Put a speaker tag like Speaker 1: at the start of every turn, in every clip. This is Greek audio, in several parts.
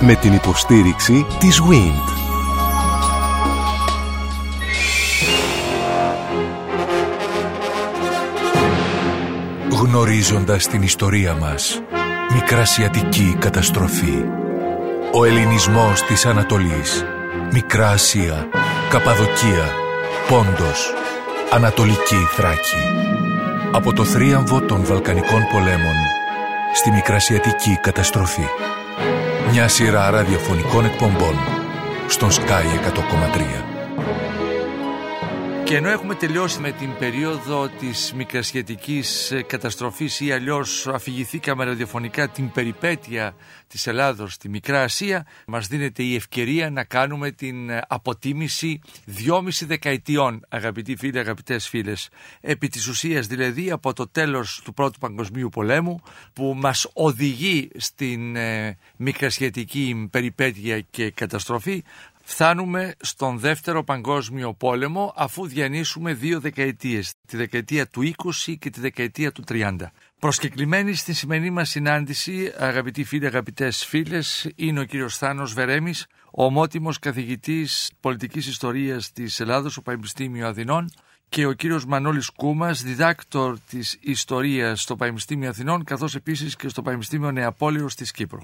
Speaker 1: με την υποστήριξη της WIND. Γνωρίζοντας την ιστορία μας, Μικρασιατική καταστροφή. Ο ελληνισμός της Ανατολής. Μικρά Ασία, Καπαδοκία, Πόντος, Ανατολική Θράκη. Από το θρίαμβο των Βαλκανικών πολέμων στη Μικρασιατική καταστροφή. Μια σειρά ραδιοφωνικών εκπομπών στον Sky 100,3.
Speaker 2: Και ενώ έχουμε τελειώσει με την περίοδο της μικρασιατικής καταστροφής ή αλλιώς αφηγηθήκαμε ραδιοφωνικά την περιπέτεια της Ελλάδος στη Μικρά Ασία, μας δίνεται η ευκαιρία να κάνουμε την αποτίμηση δυόμιση δεκαετιών, αγαπητοί φίλοι, αγαπητές φίλες. Επί της ουσίας δηλαδή από το τέλος του Πρώτου Παγκοσμίου Πολέμου που μας οδηγεί στην ε, μικρασιατική περιπέτεια και καταστροφή φτάνουμε στον δεύτερο παγκόσμιο πόλεμο αφού διανύσουμε δύο δεκαετίες, τη δεκαετία του 20 και τη δεκαετία του 30. Προσκεκλημένη στη σημερινή μας συνάντηση, αγαπητοί φίλοι, αγαπητές φίλες, είναι ο κύριος Θάνος Βερέμης, ο ομότιμος καθηγητής πολιτικής ιστορίας της Ελλάδος, στο Πανεπιστήμιο Αθηνών, και ο κύριος Μανώλης Κούμας, διδάκτορ της ιστορίας στο Πανεπιστήμιο Αθηνών, καθώς επίσης και στο Πανεπιστήμιο Νεαπόλεως της Κύπρου.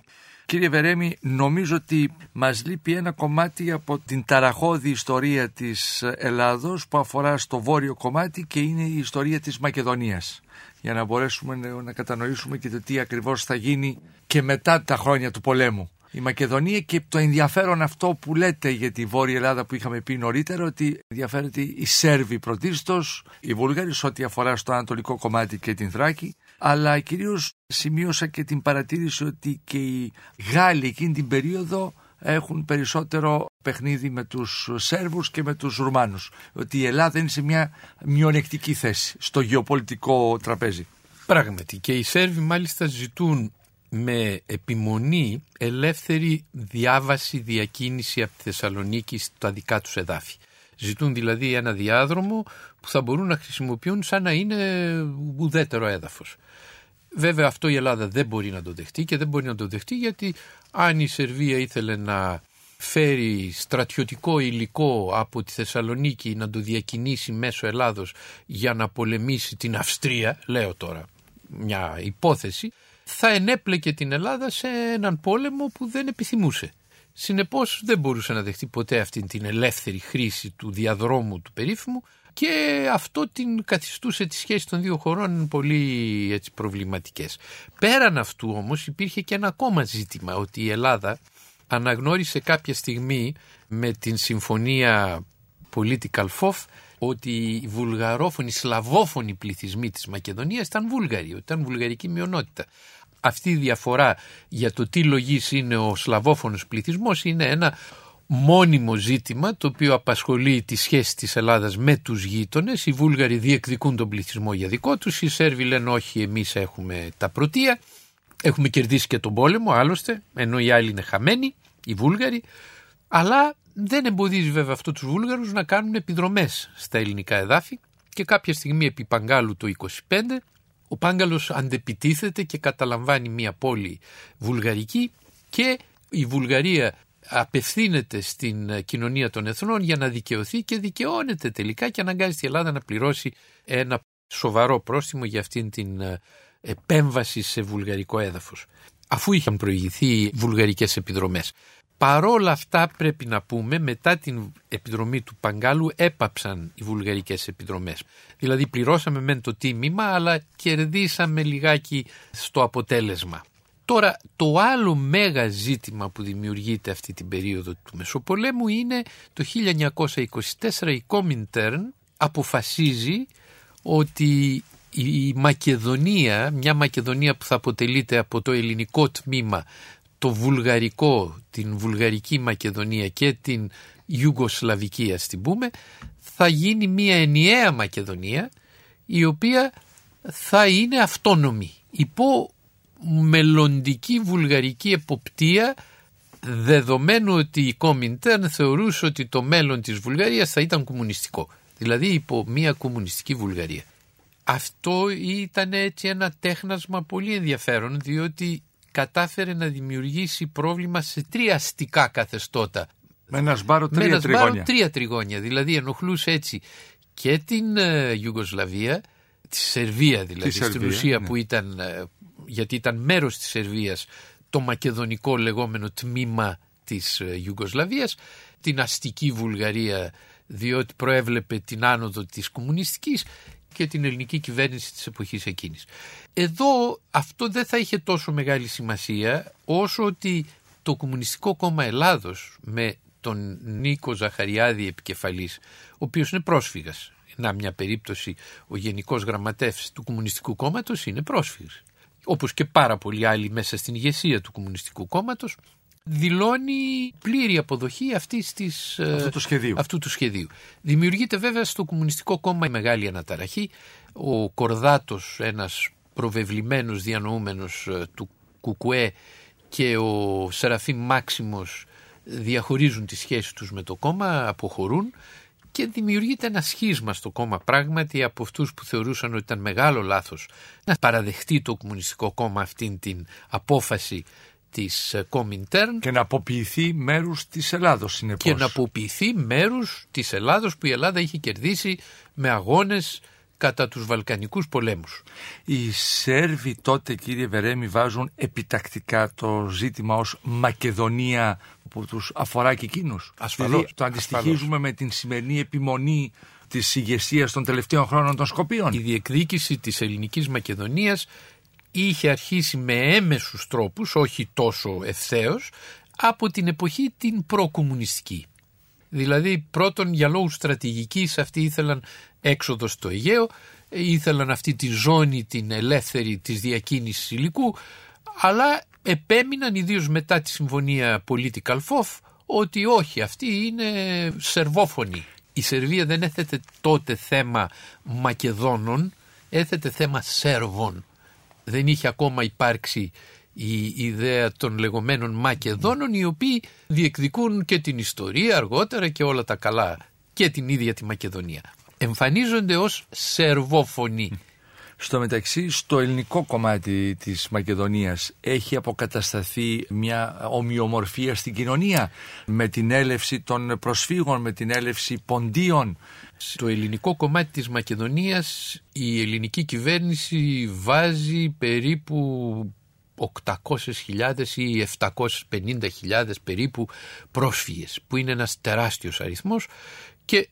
Speaker 2: Κύριε Βερέμι, νομίζω ότι μας λείπει ένα κομμάτι από την ταραχώδη ιστορία της Ελλάδος που αφορά στο βόρειο κομμάτι και είναι η ιστορία της Μακεδονίας. Για να μπορέσουμε να κατανοήσουμε και το τι ακριβώς θα γίνει και μετά τα χρόνια του πολέμου. Η Μακεδονία και το ενδιαφέρον αυτό που λέτε για τη Βόρεια Ελλάδα που είχαμε πει νωρίτερα ότι ενδιαφέρεται οι Σέρβοι πρωτίστως, οι Βούλγαροι σε ό,τι αφορά στο ανατολικό κομμάτι και την Θράκη αλλά κυρίως σημείωσα και την παρατήρηση ότι και οι Γάλλοι εκείνη την περίοδο έχουν περισσότερο παιχνίδι με τους Σέρβους και με τους Ρουμάνους. Ότι η Ελλάδα είναι σε μια μειονεκτική θέση στο γεωπολιτικό τραπέζι.
Speaker 3: Πράγματι και οι Σέρβοι μάλιστα ζητούν με επιμονή ελεύθερη διάβαση, διακίνηση από τη Θεσσαλονίκη στα δικά τους εδάφη. Ζητούν δηλαδή ένα διάδρομο που θα μπορούν να χρησιμοποιούν σαν να είναι ουδέτερο έδαφος. Βέβαια αυτό η Ελλάδα δεν μπορεί να το δεχτεί και δεν μπορεί να το δεχτεί γιατί αν η Σερβία ήθελε να φέρει στρατιωτικό υλικό από τη Θεσσαλονίκη να το διακινήσει μέσω Ελλάδος για να πολεμήσει την Αυστρία, λέω τώρα μια υπόθεση, θα ενέπλεκε την Ελλάδα σε έναν πόλεμο που δεν επιθυμούσε. Συνεπώς δεν μπορούσε να δεχτεί ποτέ αυτή την ελεύθερη χρήση του διαδρόμου του περίφημου και αυτό την καθιστούσε τη σχέση των δύο χωρών πολύ έτσι, προβληματικές. Πέραν αυτού όμως υπήρχε και ένα ακόμα ζήτημα ότι η Ελλάδα αναγνώρισε κάποια στιγμή με την συμφωνία Political FOF ότι οι βουλγαρόφωνοι, οι σλαβόφωνοι πληθυσμοί της Μακεδονίας ήταν βούλγαροι, ήταν βουλγαρική μειονότητα. Αυτή η διαφορά για το τι λογής είναι ο σλαβόφωνος πληθυσμός είναι ένα μόνιμο ζήτημα το οποίο απασχολεί τη σχέση της Ελλάδας με τους γείτονες. Οι Βούλγαροι διεκδικούν τον πληθυσμό για δικό τους, οι Σέρβοι λένε όχι εμείς έχουμε τα πρωτεία, έχουμε κερδίσει και τον πόλεμο άλλωστε, ενώ οι άλλοι είναι χαμένοι, οι Βούλγαροι, αλλά δεν εμποδίζει βέβαια αυτό τους Βούλγαρους να κάνουν επιδρομές στα ελληνικά εδάφη και κάποια στιγμή επί Παγκάλου το 25 ο Πάγκαλος αντεπιτίθεται και καταλαμβάνει μια πόλη βουλγαρική και η Βουλγαρία απευθύνεται στην ε, κοινωνία των εθνών για να δικαιωθεί και δικαιώνεται τελικά και αναγκάζει τη Ελλάδα να πληρώσει ένα σοβαρό πρόστιμο για αυτήν την ε, επέμβαση σε βουλγαρικό έδαφος αφού είχαν προηγηθεί βουλγαρικές επιδρομές. Παρόλα αυτά πρέπει να πούμε μετά την επιδρομή του Παγκάλου έπαψαν οι βουλγαρικές επιδρομές. Δηλαδή πληρώσαμε μεν το τίμημα αλλά κερδίσαμε λιγάκι στο αποτέλεσμα. Τώρα το άλλο μέγα ζήτημα που δημιουργείται αυτή την περίοδο του Μεσοπολέμου είναι το 1924 η Κόμιντερν αποφασίζει ότι η Μακεδονία, μια Μακεδονία που θα αποτελείται από το ελληνικό τμήμα, το βουλγαρικό, την βουλγαρική Μακεδονία και την Ιουγκοσλαβική ας την πούμε, θα γίνει μια ενιαία Μακεδονία η οποία θα είναι αυτόνομη. Υπό μελλοντική βουλγαρική εποπτεία δεδομένου ότι η Κόμιντερν θεωρούσε ότι το μέλλον της Βουλγαρίας θα ήταν κομμουνιστικό. Δηλαδή υπό μια κομμουνιστική Βουλγαρία. Αυτό ήταν έτσι ένα τέχνασμα πολύ ενδιαφέρον διότι κατάφερε να δημιουργήσει πρόβλημα σε τρία αστικά καθεστώτα.
Speaker 2: Με ένα σμπάρο τρία
Speaker 3: Με ένα
Speaker 2: τριγώνια.
Speaker 3: σμπάρο τρία τριγώνια. Δηλαδή ενοχλούσε έτσι και την ε, Ιουγκοσλαβία, τη Σερβία δηλαδή,
Speaker 2: Τη Σερβία,
Speaker 3: στην ουσία
Speaker 2: ναι.
Speaker 3: που ήταν, ε, γιατί ήταν μέρος της Σερβίας το μακεδονικό λεγόμενο τμήμα της ε, Ιουγκοσλαβίας, την αστική Βουλγαρία διότι προέβλεπε την άνοδο της κομμουνιστικής και την ελληνική κυβέρνηση της εποχής εκείνης. Εδώ αυτό δεν θα είχε τόσο μεγάλη σημασία όσο ότι το Κομμουνιστικό Κόμμα Ελλάδος με τον Νίκο Ζαχαριάδη επικεφαλής, ο οποίος είναι πρόσφυγας. Να μια περίπτωση, ο Γενικός Γραμματεύς του Κομμουνιστικού Κόμματος είναι πρόσφυγας. Όπως και πάρα πολλοί άλλοι μέσα στην ηγεσία του Κομμουνιστικού Κόμματος, δηλώνει πλήρη αποδοχή αυτής της, ε,
Speaker 2: Αυτού του σχεδίου.
Speaker 3: αυτού του σχεδίου. Δημιουργείται βέβαια στο Κομμουνιστικό Κόμμα η μεγάλη αναταραχή. Ο Κορδάτος, ένας προβεβλημένος διανοούμενος ε, του Κουκουέ και ο Σεραφείμ Μάξιμος διαχωρίζουν τις σχέσεις τους με το κόμμα, αποχωρούν και δημιουργείται ένα σχίσμα στο κόμμα πράγματι από αυτούς που θεωρούσαν ότι ήταν μεγάλο λάθος να παραδεχτεί το Κομμουνιστικό Κόμμα αυτήν την απόφαση της ε, Κομιντέρν
Speaker 2: Και να αποποιηθεί μέρους της Ελλάδος συνεπώς.
Speaker 3: και να αποποιηθεί μέρους της Ελλάδος που η Ελλάδα είχε κερδίσει με αγώνες κατά τους Βαλκανικούς πολέμους.
Speaker 2: Οι Σέρβοι τότε κύριε Βερέμι βάζουν επιτακτικά το ζήτημα ως Μακεδονία που τους αφορά και εκείνους.
Speaker 3: Ασφαλώς,
Speaker 2: Δηλαδή το αντιστοιχίζουμε με την σημερινή επιμονή της ηγεσίας των τελευταίων χρόνων των Σκοπίων.
Speaker 3: Η διεκδίκηση της ελληνικής Μακεδονίας είχε αρχίσει με έμεσους τρόπους, όχι τόσο ευθέως, από την εποχή την προκομμουνιστική. Δηλαδή πρώτον για λόγους στρατηγικής αυτοί ήθελαν έξοδο στο Αιγαίο, ήθελαν αυτή τη ζώνη την ελεύθερη της διακίνησης υλικού, αλλά επέμειναν ιδίως μετά τη συμφωνία Political FOF ότι όχι αυτή είναι σερβόφωνη. Η Σερβία δεν έθετε τότε θέμα Μακεδόνων, έθετε θέμα Σέρβων. Δεν είχε ακόμα υπάρξει η ιδέα των λεγόμενων Μακεδόνων οι οποίοι διεκδικούν και την ιστορία αργότερα και όλα τα καλά και την ίδια τη Μακεδονία. Εμφανίζονται ως σερβόφωνοι.
Speaker 2: Στο μεταξύ, στο ελληνικό κομμάτι της Μακεδονίας έχει αποκατασταθεί μια ομοιομορφία στην κοινωνία με την έλευση των προσφύγων, με την έλευση ποντίων.
Speaker 3: Στο ελληνικό κομμάτι της Μακεδονίας η ελληνική κυβέρνηση βάζει περίπου 800.000 ή 750.000 περίπου πρόσφυγες που είναι ένας τεράστιος αριθμός και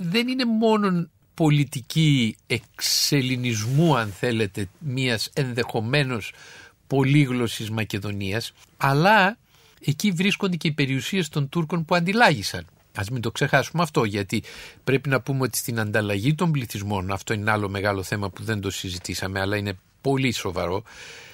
Speaker 3: δεν είναι μόνο πολιτική εξελινισμού αν θέλετε μιας ενδεχομένως πολύγλωσσης Μακεδονίας αλλά εκεί βρίσκονται και οι περιουσίες των Τούρκων που αντιλάγησαν. Ας μην το ξεχάσουμε αυτό γιατί πρέπει να πούμε ότι στην ανταλλαγή των πληθυσμών αυτό είναι ένα άλλο μεγάλο θέμα που δεν το συζητήσαμε αλλά είναι πολύ σοβαρό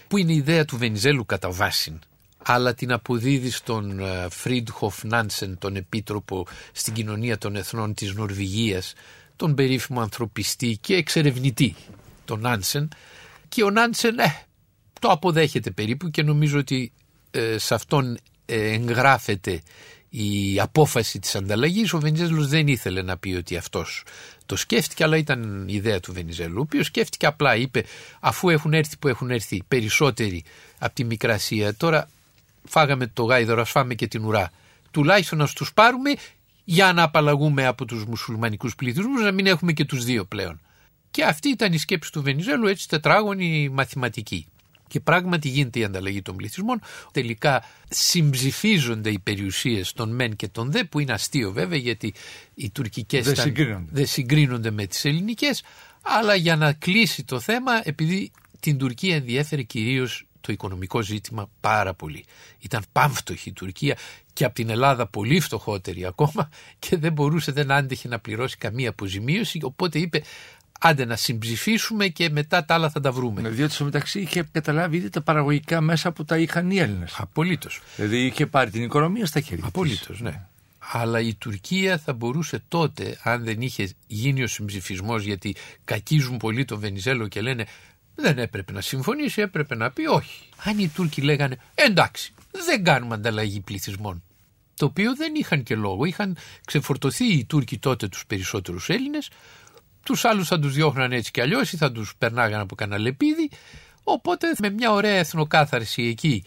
Speaker 3: που είναι η ιδέα του Βενιζέλου κατά βάση αλλά την αποδίδει στον Φρίντχοφ Νάνσεν, τον επίτροπο στην κοινωνία των εθνών της Νορβηγίας, τον περίφημο ανθρωπιστή και εξερευνητή, τον Νάνσεν. Και ο Νάνσεν ε, το αποδέχεται περίπου και νομίζω ότι ε, σε αυτόν ε, εγγράφεται η απόφαση της ανταλλαγής. Ο Βενιζέλος δεν ήθελε να πει ότι αυτός το σκέφτηκε, αλλά ήταν η ιδέα του Βενιζέλου, ο οποίος σκέφτηκε απλά, είπε αφού έχουν έρθει που έχουν έρθει περισσότεροι από τη Μικρασία, τώρα φάγαμε το γάιδωρο, ας φάμε και την ουρά. Τουλάχιστον να τους πάρουμε για να απαλλαγούμε από τους μουσουλμανικούς πληθυσμούς, να μην έχουμε και τους δύο πλέον. Και αυτή ήταν η σκέψη του Βενιζέλου, έτσι τετράγωνη μαθηματική. Και πράγματι γίνεται η ανταλλαγή των πληθυσμών. Τελικά συμψηφίζονται οι περιουσίες των μεν και των δε, που είναι αστείο βέβαια γιατί οι τουρκικές
Speaker 2: Δεν
Speaker 3: ήταν-
Speaker 2: συγκρίνονται.
Speaker 3: δεν συγκρίνονται με τις ελληνικές, αλλά για να κλείσει το θέμα, επειδή την Τουρκία ενδιέφερε κυρίως το οικονομικό ζήτημα πάρα πολύ. Ήταν πάμφτωχη η Τουρκία και από την Ελλάδα πολύ φτωχότερη ακόμα και δεν μπορούσε, δεν άντεχε να πληρώσει καμία αποζημίωση, οπότε είπε άντε να συμψηφίσουμε και μετά τα άλλα θα τα βρούμε.
Speaker 2: Διότι στο μεταξύ είχε καταλάβει ήδη τα παραγωγικά μέσα που τα είχαν οι Έλληνες.
Speaker 3: Απολύτως.
Speaker 2: Δηλαδή είχε πάρει την οικονομία στα χέρια. της.
Speaker 3: Απολύτως, ναι. Αλλά η Τουρκία θα μπορούσε τότε, αν δεν είχε γίνει ο συμψηφισμός, γιατί κακίζουν πολύ τον Βενιζέλο και λένε δεν έπρεπε να συμφωνήσει, έπρεπε να πει όχι. Αν οι Τούρκοι λέγανε εντάξει, δεν κάνουμε ανταλλαγή πληθυσμών. Το οποίο δεν είχαν και λόγο. Είχαν ξεφορτωθεί οι Τούρκοι τότε τους περισσότερους Έλληνες, τους άλλους θα τους διώχναν έτσι κι αλλιώς ή θα τους περνάγαν από κανένα λεπίδι. Οπότε με μια ωραία εθνοκάθαρση εκεί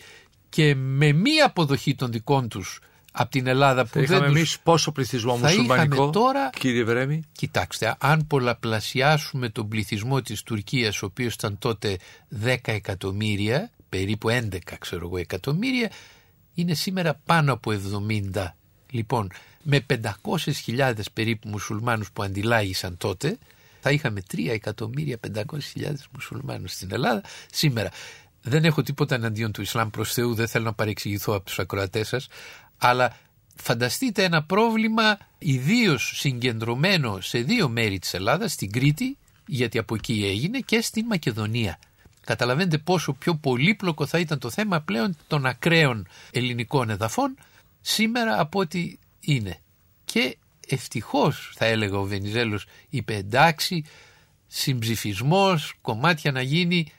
Speaker 3: και με μία αποδοχή των δικών τους από την Ελλάδα που
Speaker 2: θα
Speaker 3: δεν
Speaker 2: είχαμε
Speaker 3: τους...
Speaker 2: εμείς πόσο πληθυσμό
Speaker 3: Θα
Speaker 2: μουσουλμανικό,
Speaker 3: είχαμε τώρα-
Speaker 2: κύριε Βρέμι.
Speaker 3: Κοιτάξτε, αν πολλαπλασιάσουμε τον πληθυσμό της Τουρκίας, ο οποίος ήταν τότε 10 εκατομμύρια, περίπου 11 ξέρω εγώ εκατομμύρια, είναι σήμερα πάνω από 70. Λοιπόν, με 500.000 περίπου μουσουλμάνους που αντιλάγησαν τότε, θα είχαμε 3 εκατομμύρια 500.000 μουσουλμάνους στην Ελλάδα σήμερα. Δεν έχω τίποτα εναντίον του Ισλάμ προς Θεού, δεν θέλω να παρεξηγηθώ από τους ακροατές σας, αλλά φανταστείτε ένα πρόβλημα ιδίως συγκεντρωμένο σε δύο μέρη της Ελλάδας, στην Κρήτη, γιατί από εκεί έγινε, και στην Μακεδονία. Καταλαβαίνετε πόσο πιο πολύπλοκο θα ήταν το θέμα πλέον των ακραίων ελληνικών εδαφών σήμερα από ό,τι είναι. Και ευτυχώς θα έλεγα ο Βενιζέλος είπε εντάξει συμψηφισμός, κομμάτια να γίνει,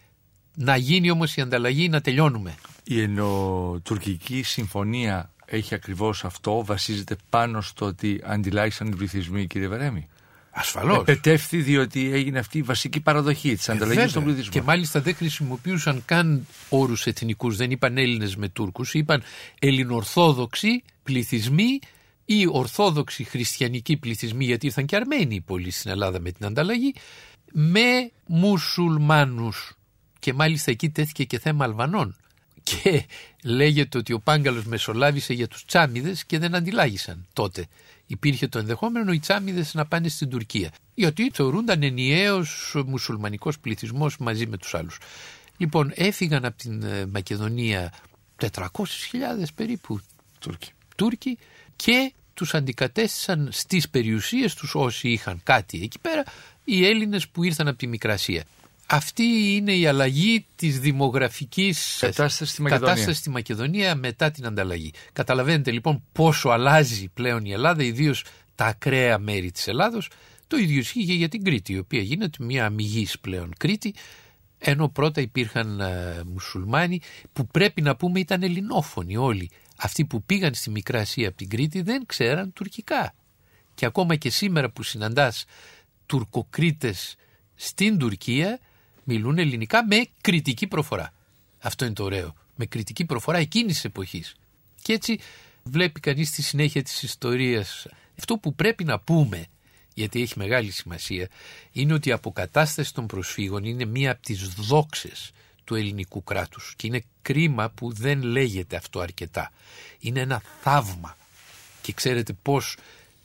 Speaker 3: να γίνει όμως η ανταλλαγή να τελειώνουμε.
Speaker 2: Η ενωτουρκική συμφωνία έχει ακριβώς αυτό, βασίζεται πάνω στο ότι αντιλάγησαν οι πληθυσμοί, κύριε Βρέμι.
Speaker 3: Ασφαλώς.
Speaker 2: Επετεύθη διότι έγινε αυτή η βασική παραδοχή της ανταλλαγής
Speaker 3: Βέβαια.
Speaker 2: των πληθυσμών.
Speaker 3: Και μάλιστα δεν χρησιμοποιούσαν καν όρους εθνικούς, δεν είπαν Έλληνες με Τούρκους, είπαν ελληνορθόδοξοι πληθυσμοί ή ορθόδοξοι χριστιανικοί πληθυσμοί, γιατί ήρθαν και Αρμένοι πολλοί στην Ελλάδα με την ανταλλαγή, με μουσουλμάνους. Και μάλιστα εκεί τέθηκε και θέμα Αλβανών. Και λέγεται ότι ο Πάγκαλος μεσολάβησε για τους Τσάμιδες και δεν αντιλάγησαν τότε. Υπήρχε το ενδεχόμενο οι Τσάμιδες να πάνε στην Τουρκία. Γιατί θεωρούνταν ενιαίος μουσουλμανικός πληθυσμός μαζί με τους άλλους. Λοιπόν, έφυγαν από την ε, Μακεδονία 400.000 περίπου
Speaker 2: Τούρκοι.
Speaker 3: Τούρκοι και τους αντικατέστησαν στις περιουσίες τους όσοι είχαν κάτι εκεί πέρα οι Έλληνες που ήρθαν από τη Μικρασία. Αυτή είναι η αλλαγή της δημογραφικής
Speaker 2: Κατάστασης στη Μακεδονία.
Speaker 3: κατάστασης στη Μακεδονία μετά την ανταλλαγή. Καταλαβαίνετε λοιπόν πόσο αλλάζει πλέον η Ελλάδα, ιδίως τα ακραία μέρη της Ελλάδος. Το ίδιο ισχύει και για την Κρήτη, η οποία γίνεται μια αμυγής πλέον Κρήτη, ενώ πρώτα υπήρχαν ε, μουσουλμάνοι που πρέπει να πούμε ήταν ελληνόφωνοι όλοι. Αυτοί που πήγαν στη Μικρά Ασία από την Κρήτη δεν ξέραν τουρκικά. Και ακόμα και σήμερα που συναντάς τουρκοκρίτες στην Τουρκία μιλούν ελληνικά με κριτική προφορά. Αυτό είναι το ωραίο. Με κριτική προφορά εκείνης της εποχής. Και έτσι βλέπει κανείς τη συνέχεια της ιστορίας. Αυτό που πρέπει να πούμε, γιατί έχει μεγάλη σημασία, είναι ότι η αποκατάσταση των προσφύγων είναι μία από τις δόξες του ελληνικού κράτους και είναι κρίμα που δεν λέγεται αυτό αρκετά. Είναι ένα θαύμα και ξέρετε πώς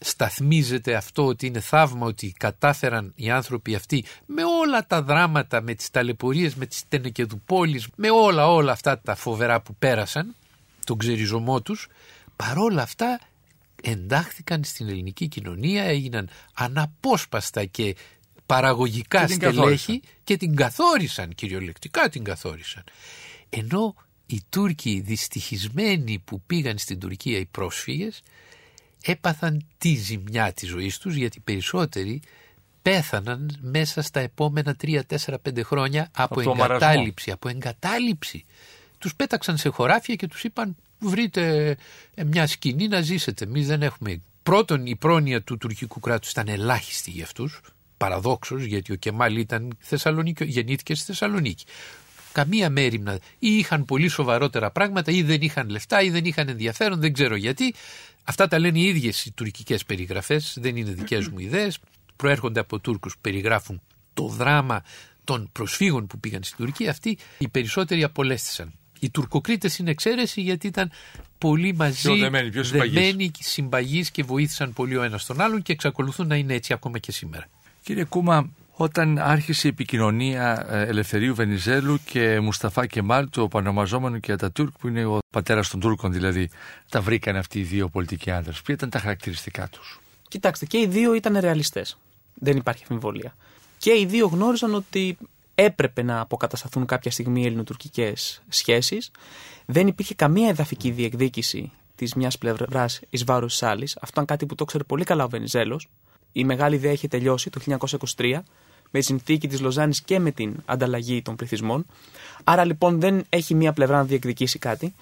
Speaker 3: σταθμίζεται αυτό ότι είναι θαύμα ότι κατάφεραν οι άνθρωποι αυτοί με όλα τα δράματα, με τις ταλαιπωρίες, με τις τενεκεδουπόλεις, με όλα όλα αυτά τα φοβερά που πέρασαν, τον ξεριζωμό τους, παρόλα αυτά εντάχθηκαν στην ελληνική κοινωνία, έγιναν αναπόσπαστα και παραγωγικά
Speaker 2: Και την
Speaker 3: στελέχη
Speaker 2: καθόρισαν.
Speaker 3: και την καθόρισαν, κυριολεκτικά την καθόρισαν. Ενώ οι Τούρκοι δυστυχισμένοι που πήγαν στην Τουρκία οι πρόσφυγες έπαθαν τη ζημιά της ζωής τους γιατί περισσότεροι πέθαναν μέσα στα επόμενα 3, 4, 5 χρόνια από,
Speaker 2: Από το μαρασμό.
Speaker 3: εγκατάλειψη, από εγκατάλειψη. Τους πέταξαν σε χωράφια και τους είπαν βρείτε ε, μια σκηνή να ζήσετε. Εμείς δεν έχουμε. Πρώτον η πρόνοια του τουρκικού κράτους ήταν ελάχιστη για αυτούς, παραδόξως γιατί ο Κεμάλ ήταν Θεσσαλονίκη, γεννήθηκε στη Θεσσαλονίκη. Καμία μέρημνα ή είχαν πολύ σοβαρότερα πράγματα ή δεν είχαν λεφτά ή δεν είχαν ενδιαφέρον, δεν ξέρω γιατί. Αυτά τα λένε οι ίδιες οι τουρκικές περιγραφές, δεν είναι δικές μου ιδέες. Προέρχονται από Τούρκους που περιγράφουν το δράμα των προσφύγων που πήγαν στην Τουρκία. Αυτοί οι περισσότεροι απολέστησαν. Οι Τουρκοκρίτες είναι εξαίρεση γιατί ήταν πολύ μαζί,
Speaker 2: Πιο δεμένοι, πιο συμπαγείς;
Speaker 3: δεμένοι, συμπαγείς και βοήθησαν πολύ ο ένας τον άλλον και εξακολουθούν να είναι έτσι ακόμα και σήμερα.
Speaker 2: Κύριε Κούμα, όταν άρχισε η επικοινωνία ε, Ελευθερίου Βενιζέλου και Μουσταφά Κεμάλ, του επανομαζόμενου και Ατατούρκ, που είναι ο πατέρας των Τούρκων δηλαδή, τα βρήκαν αυτοί οι δύο πολιτικοί άντρες. Ποια ήταν τα χαρακτηριστικά τους;
Speaker 4: Κοιτάξτε, και οι δύο ήταν ρεαλιστές. Δεν υπάρχει αμφιβολία. Και οι δύο γνώριζαν ότι έπρεπε να αποκατασταθούν κάποια στιγμή ελληνοτουρκικές σχέσεις. Δεν υπήρχε καμία εδαφική διεκδίκηση της μιας πλευράς εις βάρος της άλλης. Αυτό ήταν κάτι που το ξέρει πολύ καλά ο Βενιζέλος. Η μεγάλη ιδέα είχε τελειώσει το 1923 με τη συνθήκη της Λοζάνης και με την ανταλλαγή των πληθυσμών. Άρα λοιπόν δεν έχει μία πλευρά να διεκδικήσει κάτι.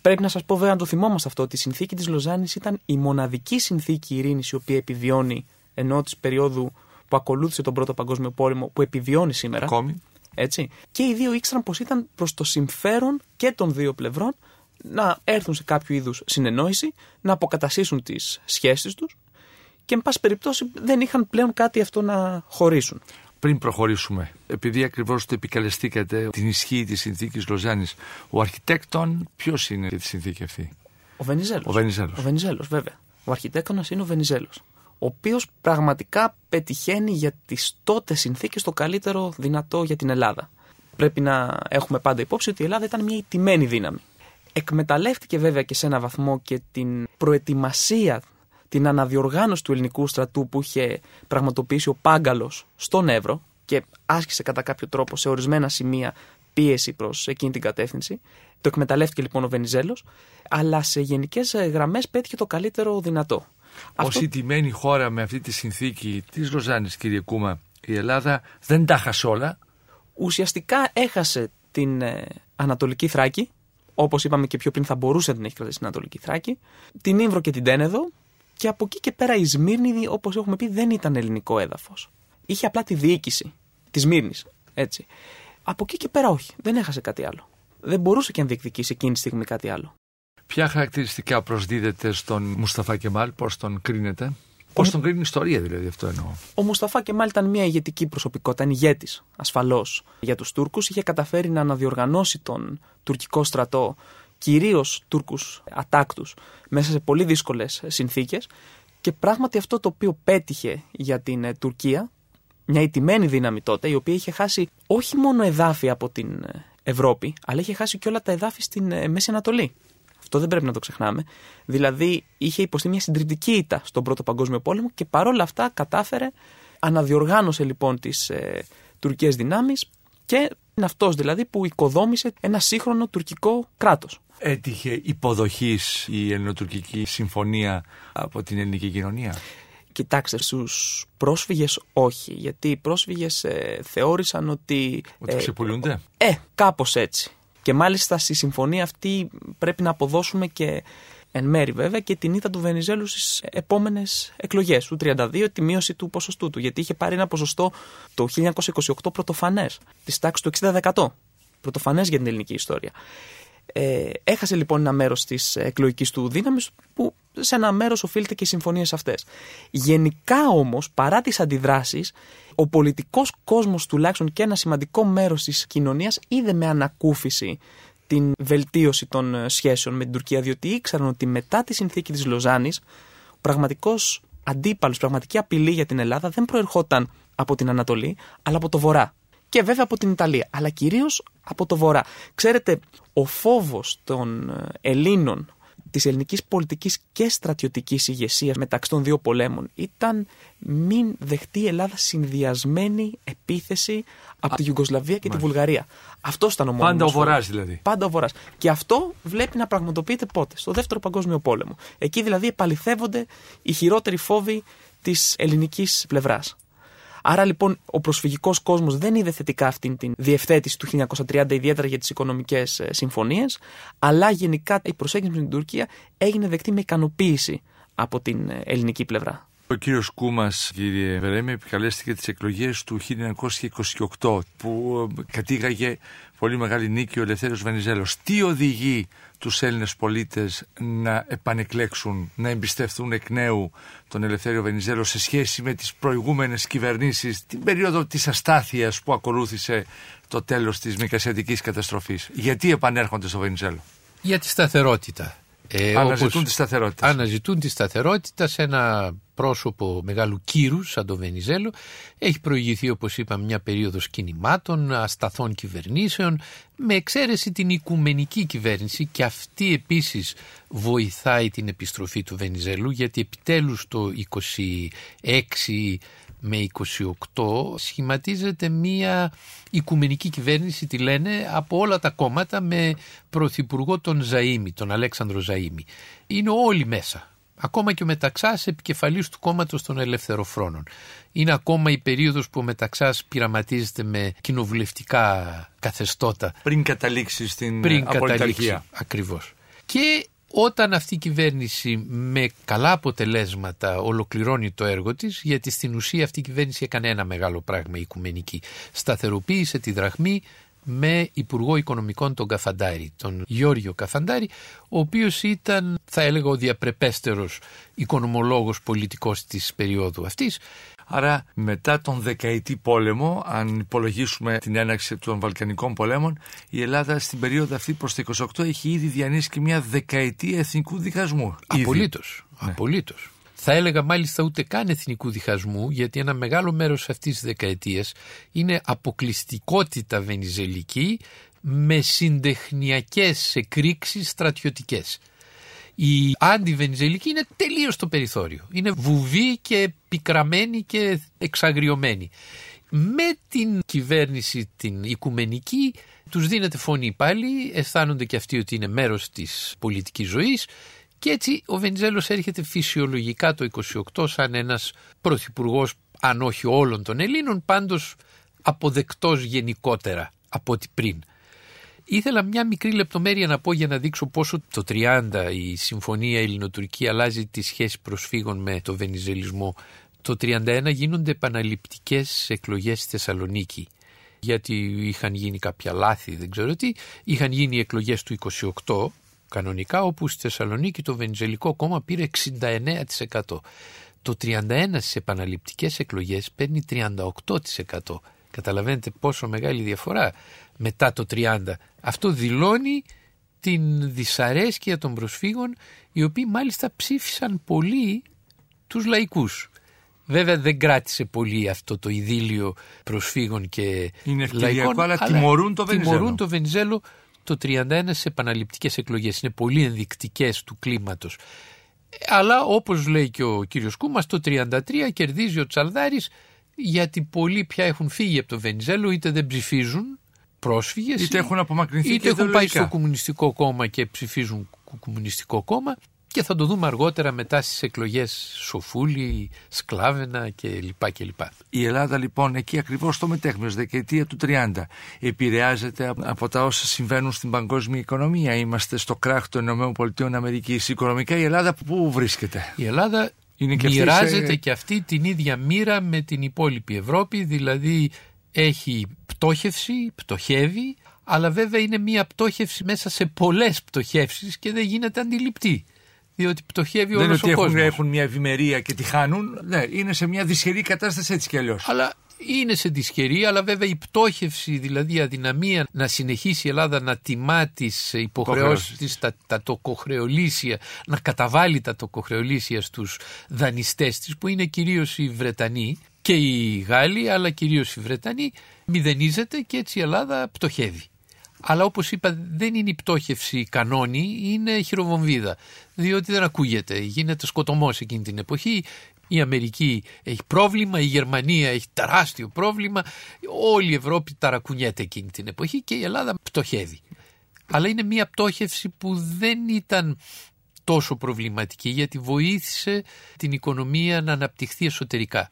Speaker 4: Πρέπει να σας πω βέβαια να το θυμόμαστε αυτό ότι η συνθήκη της Λοζάνης ήταν η μοναδική συνθήκη ειρήνης η οποία επιβιώνει ενώ της περίοδου που ακολούθησε τον Πρώτο Παγκόσμιο Πόλεμο που επιβιώνει σήμερα.
Speaker 2: Ακόμη.
Speaker 4: Έτσι. Και οι δύο ήξεραν πως ήταν προς το συμφέρον και των δύο πλευρών να έρθουν σε κάποιο είδους συνεννόηση, να αποκαταστήσουν τις σχέσεις τους και, εν πάση περιπτώσει, δεν είχαν πλέον κάτι αυτό να χωρίσουν.
Speaker 2: Πριν προχωρήσουμε, επειδή ακριβώς το επικαλεστήκατε την ισχύ της συνθήκης Λοζάνης, ο αρχιτέκτον ποιος είναι για τη συνθήκη αυτή,
Speaker 4: Ο Βενιζέλος.
Speaker 2: Ο Βενιζέλος.
Speaker 4: Ο Βενιζέλος, βέβαια. Ο αρχιτέκτονας είναι ο Βενιζέλος. Ο οποίος πραγματικά πετυχαίνει για τις τότε συνθήκες το καλύτερο δυνατό για την Ελλάδα. Πρέπει να έχουμε πάντα υπόψη ότι η Ελλάδα ήταν μια ιτημένη δύναμη. Εκμεταλλεύτηκε βέβαια και σε ένα βαθμό και την προετοιμασία, την αναδιοργάνωση του ελληνικού στρατού που είχε πραγματοποιήσει ο Πάγκαλος στον Εύρο και άσκησε κατά κάποιο τρόπο σε ορισμένα σημεία πίεση προς εκείνη την κατεύθυνση. Το εκμεταλλεύτηκε λοιπόν ο Βενιζέλος, αλλά σε γενικές γραμμές πέτυχε το καλύτερο δυνατό.
Speaker 2: Ω ιτημένη χώρα με αυτή τη συνθήκη της Λοζάνης, κύριε Κούμα, η Ελλάδα δεν τα χασε όλα.
Speaker 4: Ουσιαστικά έχασε την ε, Ανατολική Θράκη, όπως είπαμε και πιο πριν θα μπορούσε να την έχει κρατήσει την Ανατολική Θράκη, την Ήμβρο και την Τένεδο, και από εκεί και πέρα η Σμύρνη, όπως έχουμε πει, δεν ήταν ελληνικό έδαφος. Είχε απλά τη διοίκηση της Σμύρνης. Έτσι. Από εκεί και πέρα όχι. Δεν έχασε κάτι άλλο. Δεν μπορούσε και να διεκδικήσει εκείνη τη στιγμή κάτι άλλο.
Speaker 2: Ποια χαρακτηριστικά προσδίδεται στον Μουσταφά Κεμάλ, πώς τον κρίνεται; Πώς τον κρίνει η ιστορία, δηλαδή, αυτό εννοώ;
Speaker 4: Ο Μουσταφά Κεμάλ ήταν μια ηγετική προσωπικότητα, ήταν ηγέτης ασφαλώς για τους Τούρκους. Είχε καταφέρει να αναδιοργανώσει τον τουρκικό στρατό, κυρίως Τούρκους ατάκτους, μέσα σε πολύ δύσκολες συνθήκες. Και πράγματι αυτό το οποίο πέτυχε για την ε, Τουρκία, μια ιτημένη δύναμη τότε, η οποία είχε χάσει όχι μόνο εδάφη από την ε, Ευρώπη, αλλά είχε χάσει και όλα τα εδάφη στην ε, Μέση Ανατολή. Αυτό δεν πρέπει να το ξεχνάμε. Δηλαδή, είχε υποστεί μια συντριπτική ήττα στον Πρώτο Παγκόσμιο Πόλεμο και παρόλα αυτά κατάφερε, αναδιοργάνωσε λοιπόν τις ε, τουρκικές δυνάμεις και είναι αυτός δηλαδή που οικοδόμησε ένα σύγχρονο τουρκικό κράτος.
Speaker 2: Έτυχε υποδοχής η Ελληνοτουρκική Συμφωνία από την ελληνική κοινωνία;
Speaker 4: Κοιτάξτε, στους πρόσφυγες όχι. Γιατί οι πρόσφυγες ε, θεώρησαν ότι.
Speaker 2: Ότι ξεπουλούνται;
Speaker 4: Ε, κάπως έτσι. Και μάλιστα στη συμφωνία αυτή πρέπει να αποδώσουμε και εν μέρη βέβαια και την ήττα του Βενιζέλου στις επόμενες εκλογές του 32, τη μείωση του ποσοστού του. Γιατί είχε πάρει ένα ποσοστό το 1928 πρωτοφανές, της τάξης του 60%. Πρωτοφανές για την ελληνική ιστορία. Ε, έχασε λοιπόν ένα μέρος της εκλογικής του δύναμης που σε ένα μέρος οφείλεται και οι συμφωνίες αυτές. Γενικά όμως, παρά τις αντιδράσεις, ο πολιτικός κόσμος τουλάχιστον και ένα σημαντικό μέρος της κοινωνίας είδε με ανακούφιση την βελτίωση των σχέσεων με την Τουρκία, διότι ήξεραν ότι μετά τη συνθήκη της Λοζάνης, ο πραγματικός αντίπαλος, πραγματική απειλή για την Ελλάδα δεν προερχόταν από την Ανατολή, αλλά από το Βορρά. Και βέβαια από την Ιταλία, αλλά κυρίως από το Βορρά. Ξέρετε, ο φόβος των Ελλήνων της ελληνικής πολιτικής και στρατιωτικής ηγεσίας μεταξύ των δύο πολέμων ήταν μην δεχτεί η Ελλάδα συνδυασμένη επίθεση από τη Ιουγκοσλαβία και τη Βουλγαρία. Αυτό ήταν ο μόνος
Speaker 2: Πάντα ο
Speaker 4: φόβος.
Speaker 2: Βορράς δηλαδή.
Speaker 4: Πάντα ο Βορράς. Και αυτό βλέπει να πραγματοποιείται πότε, στο Δεύτερο Παγκόσμιο Πόλεμο. Εκεί δηλαδή επαληθεύονται οι χειρότεροι φόβοι της ελληνικής πλευράς. Άρα λοιπόν ο προσφυγικός κόσμος δεν είδε θετικά αυτήν την διευθέτηση του 1930, ιδιαίτερα για τις οικονομικές συμφωνίες, αλλά γενικά η προσέγγιση με την Τουρκία έγινε δεκτή με ικανοποίηση από την ε, ελληνική πλευρά.
Speaker 2: Ο κύριος Κούμας, κύριε Βερέμι, επικαλέστηκε τις εκλογές του 1928 που ε, κατήγαγε πολύ μεγάλη νίκη ο Ελευθέριος Βενιζέλος. Τι οδηγεί τους Έλληνες πολίτες να επανεκλέξουν, να εμπιστευτούν εκ νέου τον Ελευθέριο Βενιζέλο σε σχέση με τις προηγούμενες κυβερνήσεις, την περίοδο της αστάθειας που ακολούθησε το τέλος της μικρασιατικής καταστροφής; Γιατί επανέρχονται στο Βενιζέλο;
Speaker 3: Για τη σταθερότητα. Ε,
Speaker 2: Αναζητούν
Speaker 3: όπως
Speaker 2: τη σταθερότητα.
Speaker 3: Αναζητούν τη σταθερότητα σε ένα πρόσωπο μεγάλου κύρου σαν το Βενιζέλο. Έχει προηγηθεί όπως είπαμε μια περίοδος κινημάτων, ασταθών κυβερνήσεων με εξαίρεση την οικουμενική κυβέρνηση και αυτή επίσης βοηθάει την επιστροφή του Βενιζέλου γιατί επιτέλους το 26 με 28 σχηματίζεται μια οικουμενική κυβέρνηση, τη λένε, από όλα τα κόμματα με πρωθυπουργό τον Ζαΐμι, τον Αλέξανδρο Ζαΐμι. Είναι όλοι μέσα. Ακόμα και ο Μεταξάς επικεφαλής του κόμματος των Ελευθεροφρόνων. Είναι ακόμα η περίοδος που ο Μεταξάς πειραματίζεται με κοινοβουλευτικά καθεστώτα
Speaker 2: Πριν καταλήξει στην
Speaker 3: πριν καταλήξει.
Speaker 2: απολυταρχία.
Speaker 3: Ακριβώς. Και όταν αυτή η κυβέρνηση με καλά αποτελέσματα ολοκληρώνει το έργο της, γιατί στην ουσία αυτή η κυβέρνηση έκανε ένα μεγάλο πράγμα η οικουμενική. Σταθεροποίησε τη δραχμή με Υπουργό Οικονομικών τον Καφαντάρη, τον Γιώργιο Καφαντάρη, ο οποίος ήταν, θα έλεγα, ο διαπρεπέστερος οικονομολόγος πολιτικός της περίοδου αυτής.
Speaker 2: Άρα μετά τον δεκαετή πόλεμο, αν υπολογίσουμε την έναξη των Βαλκανικών πολέμων, η Ελλάδα στην περίοδο αυτή προς το 28 έχει ήδη διανύσει και μια δεκαετή εθνικού διχασμού.
Speaker 3: Απολύτως, ναι. απολύτως. Θα έλεγα μάλιστα ούτε καν εθνικού διχασμού, γιατί ένα μεγάλο μέρος αυτής της δεκαετίας είναι αποκλειστικότητα βενιζελική με συντεχνιακές εκρήξεις στρατιωτικές. Η αντιβενιζελική είναι τελείως στο περιθώριο. Είναι βουβή και πικραμένη και εξαγριωμένη. Με την κυβέρνηση την οικουμενική τους δίνεται φωνή πάλι, αισθάνονται και αυτοί ότι είναι μέρος της πολιτικής ζωής και έτσι ο Βενιζέλος έρχεται φυσιολογικά το 28 σαν ένας πρωθυπουργός, αν όχι όλων των Ελλήνων, πάντως αποδεκτός γενικότερα από ό,τι πριν. Ήθελα μια μικρή λεπτομέρεια να πω για να δείξω πόσο το 30 η συμφωνία ελληνοτουρκία αλλάζει τη σχέση προσφύγων με το βενιζελισμό. Το 31 γίνονται επαναληπτικές εκλογές στη Θεσσαλονίκη γιατί είχαν γίνει κάποια λάθη, δεν ξέρω τι. Είχαν γίνει οι εκλογές του 28 κανονικά όπου στη Θεσσαλονίκη το Βενιζελικό κόμμα πήρε 69%. Το 31 στις επαναληπτικές εκλογές παίρνει 38%. Καταλαβαίνετε πόσο μεγάλη διαφορά μετά το 30. Αυτό δηλώνει την δυσαρέσκεια των προσφύγων οι οποίοι μάλιστα ψήφισαν πολύ τους λαϊκούς. Βέβαια δεν κράτησε πολύ αυτό το ειδήλιο προσφύγων και
Speaker 2: Είναι
Speaker 3: λαϊκών,
Speaker 2: αλλά, τιμωρούν το Βενιζέλο.
Speaker 3: Τιμωρούν το Βενιζέλο το 31 σε επαναληπτικές εκλογές. Είναι πολύ ενδεικτικές του κλίματος. Αλλά όπως λέει και ο κύριος Κούμας το 33 κερδίζει ο Τσαλδάρης γιατί πολλοί πια έχουν φύγει από το Βενιζέλο είτε δεν ψηφίζουν πρόσφυγες
Speaker 2: είτε έχουν απομακρυνθεί
Speaker 3: είτε έχουν πάει στο κομμουνιστικό κόμμα και ψηφίζουν κομμουνιστικό κόμμα και θα το δούμε αργότερα μετά στις εκλογές Σοφούλη, Σκλάβενα κλπ. κλπ.
Speaker 2: Η Ελλάδα λοιπόν εκεί ακριβώς στο μετέχμιος δεκαετία του 30 επηρεάζεται από τα όσα συμβαίνουν στην παγκόσμια οικονομία. Είμαστε στο κράχ των ΗΠΑ. Οικονομικά η Ελλάδα πού βρίσκεται;
Speaker 3: Η Ελλάδα είναι και μοιράζεται σε... και αυτή την ίδια μοίρα με την υπόλοιπη Ευρώπη, δηλαδή έχει πτώχευση, πτωχεύει, αλλά βέβαια είναι μια πτώχευση μέσα σε πολλές πτωχεύσεις και δεν γίνεται αντιληπτή διότι πτωχεύει όλο ο κόσμο. Δεν
Speaker 2: είναι ότι έχουν, μια ευημερία και τη χάνουν. Ναι, είναι σε μια δυσχερή κατάσταση έτσι κι αλλιώς.
Speaker 3: Αλλά είναι σε δυσχερή, αλλά βέβαια η πτώχευση, δηλαδή η αδυναμία να συνεχίσει η Ελλάδα να τιμά τις υποχρεώσεις της, τα, τα τοκοχρεωλήσια, να καταβάλει τα τοκοχρεωλήσια στους δανειστές της, που είναι κυρίως οι Βρετανοί και οι Γάλλοι, αλλά κυρίως οι Βρετανοί, μηδενίζεται και έτσι η Ελλάδα πτωχεύει. Αλλά όπως είπα δεν είναι η πτώχευση κανόνη, είναι χειροβομβίδα. Διότι δεν ακούγεται, γίνεται σκοτωμός εκείνη την εποχή. Η Αμερική έχει πρόβλημα, η Γερμανία έχει τεράστιο πρόβλημα, όλη η Ευρώπη ταρακουνιέται εκείνη την εποχή και η Ελλάδα πτωχεύει. Αλλά είναι μια πτώχευση που δεν ήταν τόσο προβληματική γιατί βοήθησε την οικονομία να αναπτυχθεί εσωτερικά.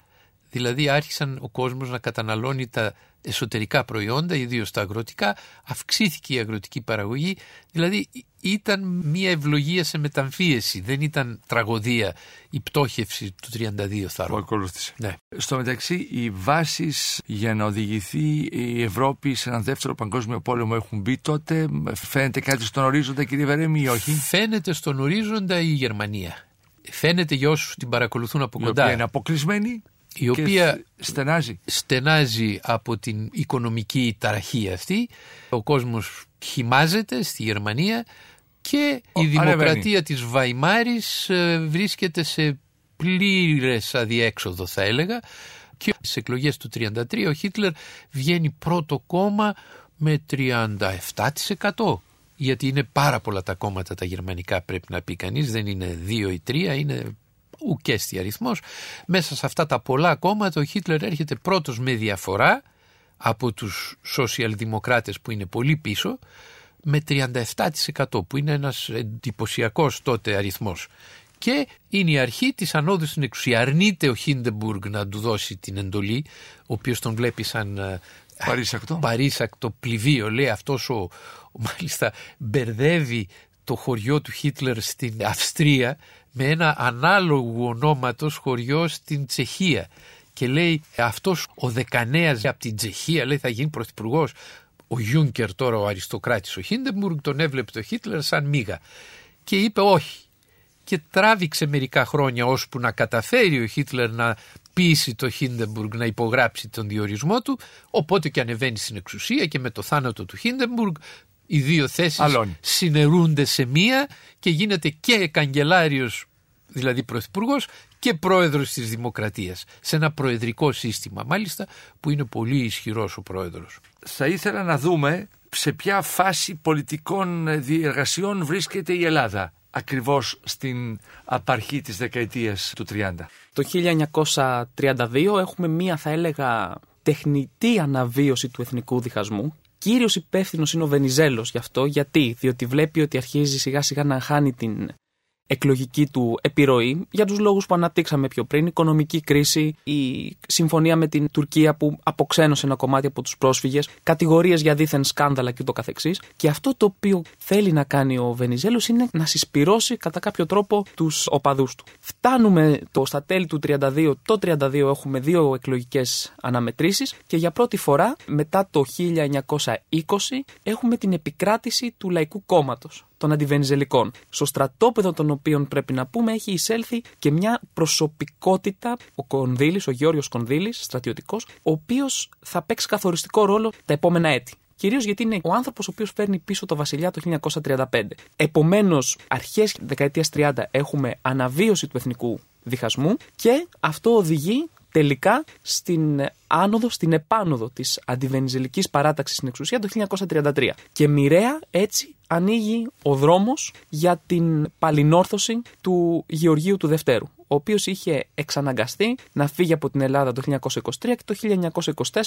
Speaker 3: Δηλαδή άρχισαν ο κόσμος να καταναλώνει τα εσωτερικά προϊόντα, ιδίως τα αγροτικά, αυξήθηκε η αγροτική παραγωγή, δηλαδή ήταν μια ευλογία σε μεταμφίεση, δεν ήταν τραγωδία η πτώχευση του 32 θα
Speaker 2: Που ακολούθησε. Ναι. Στο μεταξύ οι βάσεις για να οδηγηθεί η Ευρώπη σε έναν δεύτερο παγκόσμιο πόλεμο έχουν μπει τότε, φαίνεται κάτι στον ορίζοντα κύριε Βερέμι ή όχι;
Speaker 3: Φαίνεται στον ορίζοντα η Γερμανία. Φαίνεται για όσους την παρακολουθούν από κοντά. Η
Speaker 2: οποία είναι αποκλεισμένη
Speaker 3: η οποία
Speaker 2: στενάζει.
Speaker 3: στενάζει από την οικονομική ταραχή αυτή. Ο κόσμος χυμάζεται στη Γερμανία και η δημοκρατία της Βαϊμάρης ε, βρίσκεται σε πλήρες αδιέξοδο θα έλεγα και στις εκλογές του 1933 ο Χίτλερ βγαίνει πρώτο κόμμα με 37% γιατί είναι πάρα πολλά τα κόμματα τα γερμανικά πρέπει να πει κανείς δεν είναι δύο ή τρία είναι ουκέστη αριθμός. Μέσα σε αυτά τα πολλά κόμματα ο Χίτλερ έρχεται πρώτος με διαφορά από τους σοσιαλδημοκράτες που είναι πολύ πίσω με 37% που είναι ένας εντυπωσιακός τότε αριθμός. Και είναι η αρχή της ανόδου στην εξουσία. Αρνείται ο Χίντεμπουργκ να του δώσει την εντολή, ο οποίος τον βλέπει σαν ε,
Speaker 2: παρήσακτο,
Speaker 3: παρήσακτο πληβίο. Λέει αυτός ο, ο μάλιστα μπερδεύει το χωριό του Χίτλερ στην Αυστρία με ένα ανάλογο ονόματος χωριό στην Τσεχία. Και λέει αυτός ο δεκανέας από την Τσεχία λέει θα γίνει πρωθυπουργός. Ο Γιούνκερ τώρα ο αριστοκράτης ο Χίντενμπουργκ τον έβλεπε το Χίτλερ σαν μίγα και είπε όχι. Και τράβηξε μερικά χρόνια ώσπου να καταφέρει ο Χίτλερ να πείσει το Χίντενμπουργκ να υπογράψει τον διορισμό του. Οπότε και ανεβαίνει στην εξουσία και με το θάνατο του Χίντενμπουργκ οι δύο θέσεις
Speaker 2: Αλώνει.
Speaker 3: συνερούνται σε μία και γίνεται και καγκελάριος δηλαδή πρωθυπουργός και πρόεδρος της Δημοκρατίας σε ένα προεδρικό σύστημα μάλιστα που είναι πολύ ισχυρός ο πρόεδρος.
Speaker 2: Θα ήθελα να δούμε σε ποια φάση πολιτικών διεργασιών βρίσκεται η Ελλάδα ακριβώς στην απαρχή της δεκαετίας του 30.
Speaker 4: Το 1932 έχουμε μία θα έλεγα τεχνητή αναβίωση του εθνικού διχασμού. Κύριος υπεύθυνος είναι ο Βενιζέλος γι' αυτό. Γιατί; Διότι βλέπει ότι αρχίζει σιγά σιγά να χάνει την εκλογική του επιρροή για τους λόγους που αναπτύξαμε πιο πριν, οικονομική κρίση, η συμφωνία με την Τουρκία που αποξένωσε ένα κομμάτι από τους πρόσφυγες, κατηγορίες για δίθεν σκάνδαλα και το καθεξής. Και αυτό το οποίο θέλει να κάνει ο Βενιζέλος είναι να συσπυρώσει κατά κάποιο τρόπο τους οπαδούς του. Φτάνουμε το, στα τέλη του 32, το 32 έχουμε δύο εκλογικές αναμετρήσεις και για πρώτη φορά μετά το 1920 έχουμε την επικράτηση του Λαϊκού Κόμματος των αντιβενιζελικών. Στο στρατόπεδο των οποίων πρέπει να πούμε έχει εισέλθει και μια προσωπικότητα, ο Κονδύλης, ο Γιώργο Κονδύλης, στρατιωτικός, ο οποίος θα παίξει καθοριστικό ρόλο τα επόμενα έτη. Κυρίως γιατί είναι ο άνθρωπος ο οποίος φέρνει πίσω το βασιλιά το 1935. Επομένως, αρχές δεκαετίας 30 έχουμε αναβίωση του εθνικού διχασμού και αυτό οδηγεί τελικά στην άνοδο, στην επάνωδο της αντιβενιζελικής παράταξης στην εξουσία το 1933. Και μοιραία έτσι ανοίγει ο δρόμος για την παλινόρθωση του Γεωργίου του Δευτέρου ο οποίος είχε εξαναγκαστεί να φύγει από την Ελλάδα το 1923 και το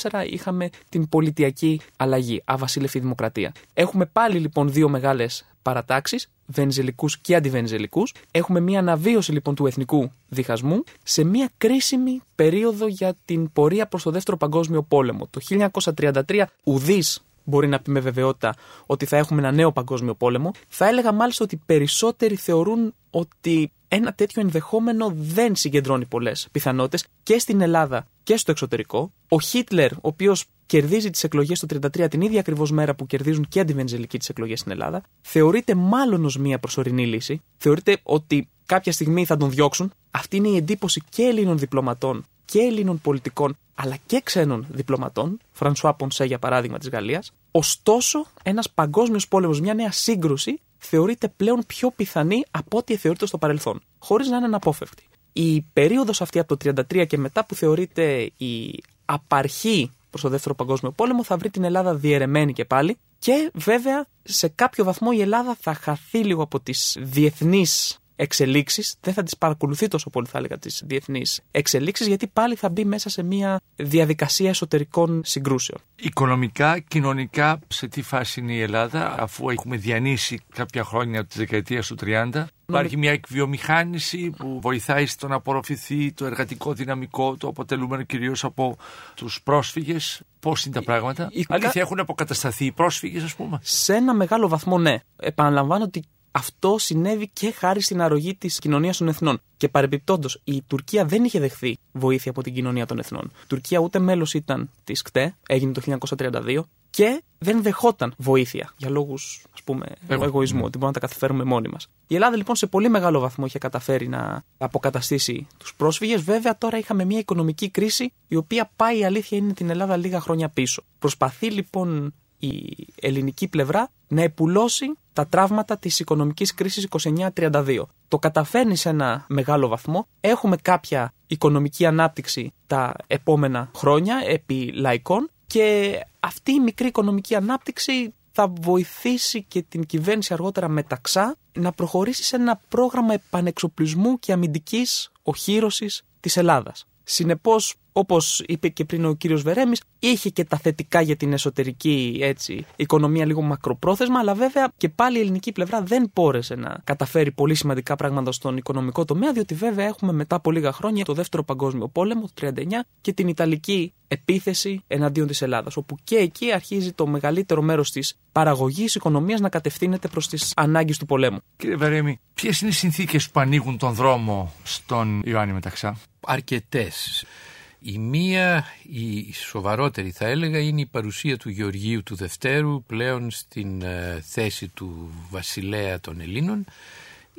Speaker 4: 1924 είχαμε την πολιτιακή αλλαγή, αβασίλευτη δημοκρατία. Έχουμε πάλι λοιπόν δύο μεγάλες παρατάξεις, βενζελικούς και αντιβενζελικούς. Έχουμε μια αναβίωση λοιπόν του εθνικού διχασμού σε μια κρίσιμη περίοδο για την πορεία προς το δεύτερο παγκόσμιο πόλεμο. Το 1933 ουδής μπορεί να πει με βεβαιότητα ότι θα έχουμε ένα νέο παγκόσμιο πόλεμο. Θα έλεγα μάλιστα ότι περισσότεροι θεωρούν ότι ένα τέτοιο ενδεχόμενο δεν συγκεντρώνει πολλές πιθανότητες και στην Ελλάδα και στο εξωτερικό. Ο Χίτλερ, ο οποίος κερδίζει τις εκλογές το 1933 την ίδια ακριβώς μέρα που κερδίζουν και αντιβενζελικοί τις εκλογές στην Ελλάδα, θεωρείται μάλλον ως μια προσωρινή λύση. Θεωρείται ότι κάποια στιγμή θα τον διώξουν. Αυτή είναι η εντύπωση και Ελλήνων διπλωματών και Ελλήνων πολιτικών, αλλά και ξένων διπλωματών, Φρανσουά Πονσέ για παράδειγμα της Γαλλίας. Ωστόσο, ένας παγκόσμιος πόλεμος, μια νέα σύγκρουση, θεωρείται πλέον πιο πιθανή από ό,τι θεωρείται στο παρελθόν, χωρίς να είναι αναπόφευκτη. Η περίοδος αυτή από το 1933 και μετά που θεωρείται η απαρχή προς το δεύτερο παγκόσμιο πόλεμο θα βρει την Ελλάδα διαιρεμένη και πάλι και βέβαια σε κάποιο βαθμό η Ελλάδα θα χαθεί λίγο από τις διεθνείς εξελίξεις, δεν θα τις παρακολουθεί τόσο πολύ, θα έλεγα, τις διεθνείς εξελίξεις, γιατί πάλι θα μπει μέσα σε μια διαδικασία εσωτερικών συγκρούσεων.
Speaker 2: Οικονομικά, κοινωνικά, σε τι φάση είναι η Ελλάδα, αφού έχουμε διανύσει κάποια χρόνια της δεκαετίας του 30. Υπάρχει μια εκβιομηχάνηση που βοηθάει στο να απορροφηθεί το εργατικό δυναμικό, το αποτελούμενο κυρίως από τους πρόσφυγες. Πώς είναι τα πράγματα, η... Αλήθεια, έχουν αποκατασταθεί οι πρόσφυγες, ας πούμε;
Speaker 4: Σε ένα μεγάλο βαθμό, ναι. Επαναλαμβάνω ότι αυτό συνέβη και χάρη στην αρρωγή της κοινωνίας των εθνών. Και παρεμπιπτόντως, η Τουρκία δεν είχε δεχθεί βοήθεια από την κοινωνία των εθνών. Η Τουρκία ούτε μέλος ήταν της ΚΤΕ, έγινε το 1932, και δεν δεχόταν βοήθεια για λόγους ας πούμε Εγώ. εγωισμού, ναι. ότι μπορούμε να τα καταφέρουμε μόνοι μας. Η Ελλάδα λοιπόν σε πολύ μεγάλο βαθμό είχε καταφέρει να αποκαταστήσει τους πρόσφυγες. Βέβαια τώρα είχαμε μια οικονομική κρίση η οποία πάει η αλήθεια είναι την Ελλάδα λίγα χρόνια πίσω. Προσπαθεί λοιπόν η ελληνική πλευρά να επουλώσει τα τραύματα της οικονομικής κρίσης 29-32. Το καταφέρνει σε ένα μεγάλο βαθμό. Έχουμε κάποια οικονομική ανάπτυξη τα επόμενα χρόνια επί λαϊκών και αυτή η μικρή οικονομική ανάπτυξη θα βοηθήσει και την κυβέρνηση αργότερα μεταξά να προχωρήσει σε ένα πρόγραμμα επανεξοπλισμού και αμυντικής οχύρωσης της Ελλάδας. Συνεπώς, όπως είπε και πριν ο κύριος Βερέμης, είχε και τα θετικά για την εσωτερική έτσι, οικονομία λίγο μακροπρόθεσμα, αλλά βέβαια και πάλι η ελληνική πλευρά δεν πόρεσε να καταφέρει πολύ σημαντικά πράγματα στον οικονομικό τομέα, διότι βέβαια έχουμε μετά από λίγα χρόνια το δεύτερο παγκόσμιο πόλεμο, το 1939, και την Ιταλική επίθεση εναντίον της Ελλάδας, όπου και εκεί αρχίζει το μεγαλύτερο μέρος της παραγωγής οικονομίας να κατευθύνεται προς τις ανάγκες του πολέμου.
Speaker 2: Κύριε Βαρέμι, ποιες είναι οι συνθήκες που ανοίγουν τον δρόμο στον Ιωάννη Μεταξά;
Speaker 3: Αρκετές. Η μία, η σοβαρότερη θα έλεγα, είναι η παρουσία του Γεωργίου του Δευτέρου πλέον στην ε, θέση του βασιλέα των Ελλήνων.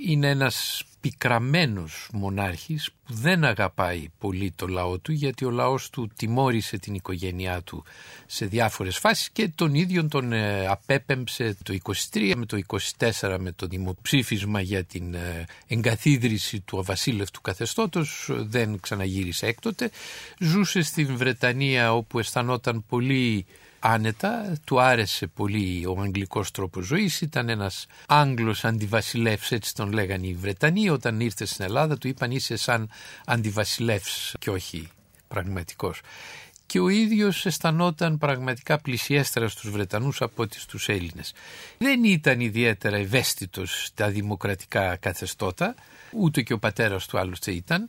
Speaker 3: Είναι ένας πικραμένος μονάρχης που δεν αγαπάει πολύ το λαό του γιατί ο λαός του τιμώρησε την οικογένειά του σε διάφορες φάσεις και τον ίδιο τον ε, απέπεμψε το 23 με το 24 με το δημοψήφισμα για την ε, εγκαθίδρυση του αβασίλευτου καθεστώτος. Δεν ξαναγύρισε έκτοτε. Ζούσε στην Βρετανία όπου αισθανόταν πολύ άνετα, του άρεσε πολύ ο αγγλικός τρόπος ζωής, ήταν ένας Άγγλος αντιβασιλεύς, έτσι τον λέγανε οι Βρετανοί, όταν ήρθε στην Ελλάδα του είπαν είσαι σαν αντιβασιλεύς και όχι πραγματικός. Και ο ίδιος αισθανόταν πραγματικά πλησιέστερα στους Βρετανούς από ό,τι στους Έλληνες. Δεν ήταν ιδιαίτερα ευαίσθητος στα δημοκρατικά καθεστώτα, ούτε και ο πατέρας του άλλωστε ήταν,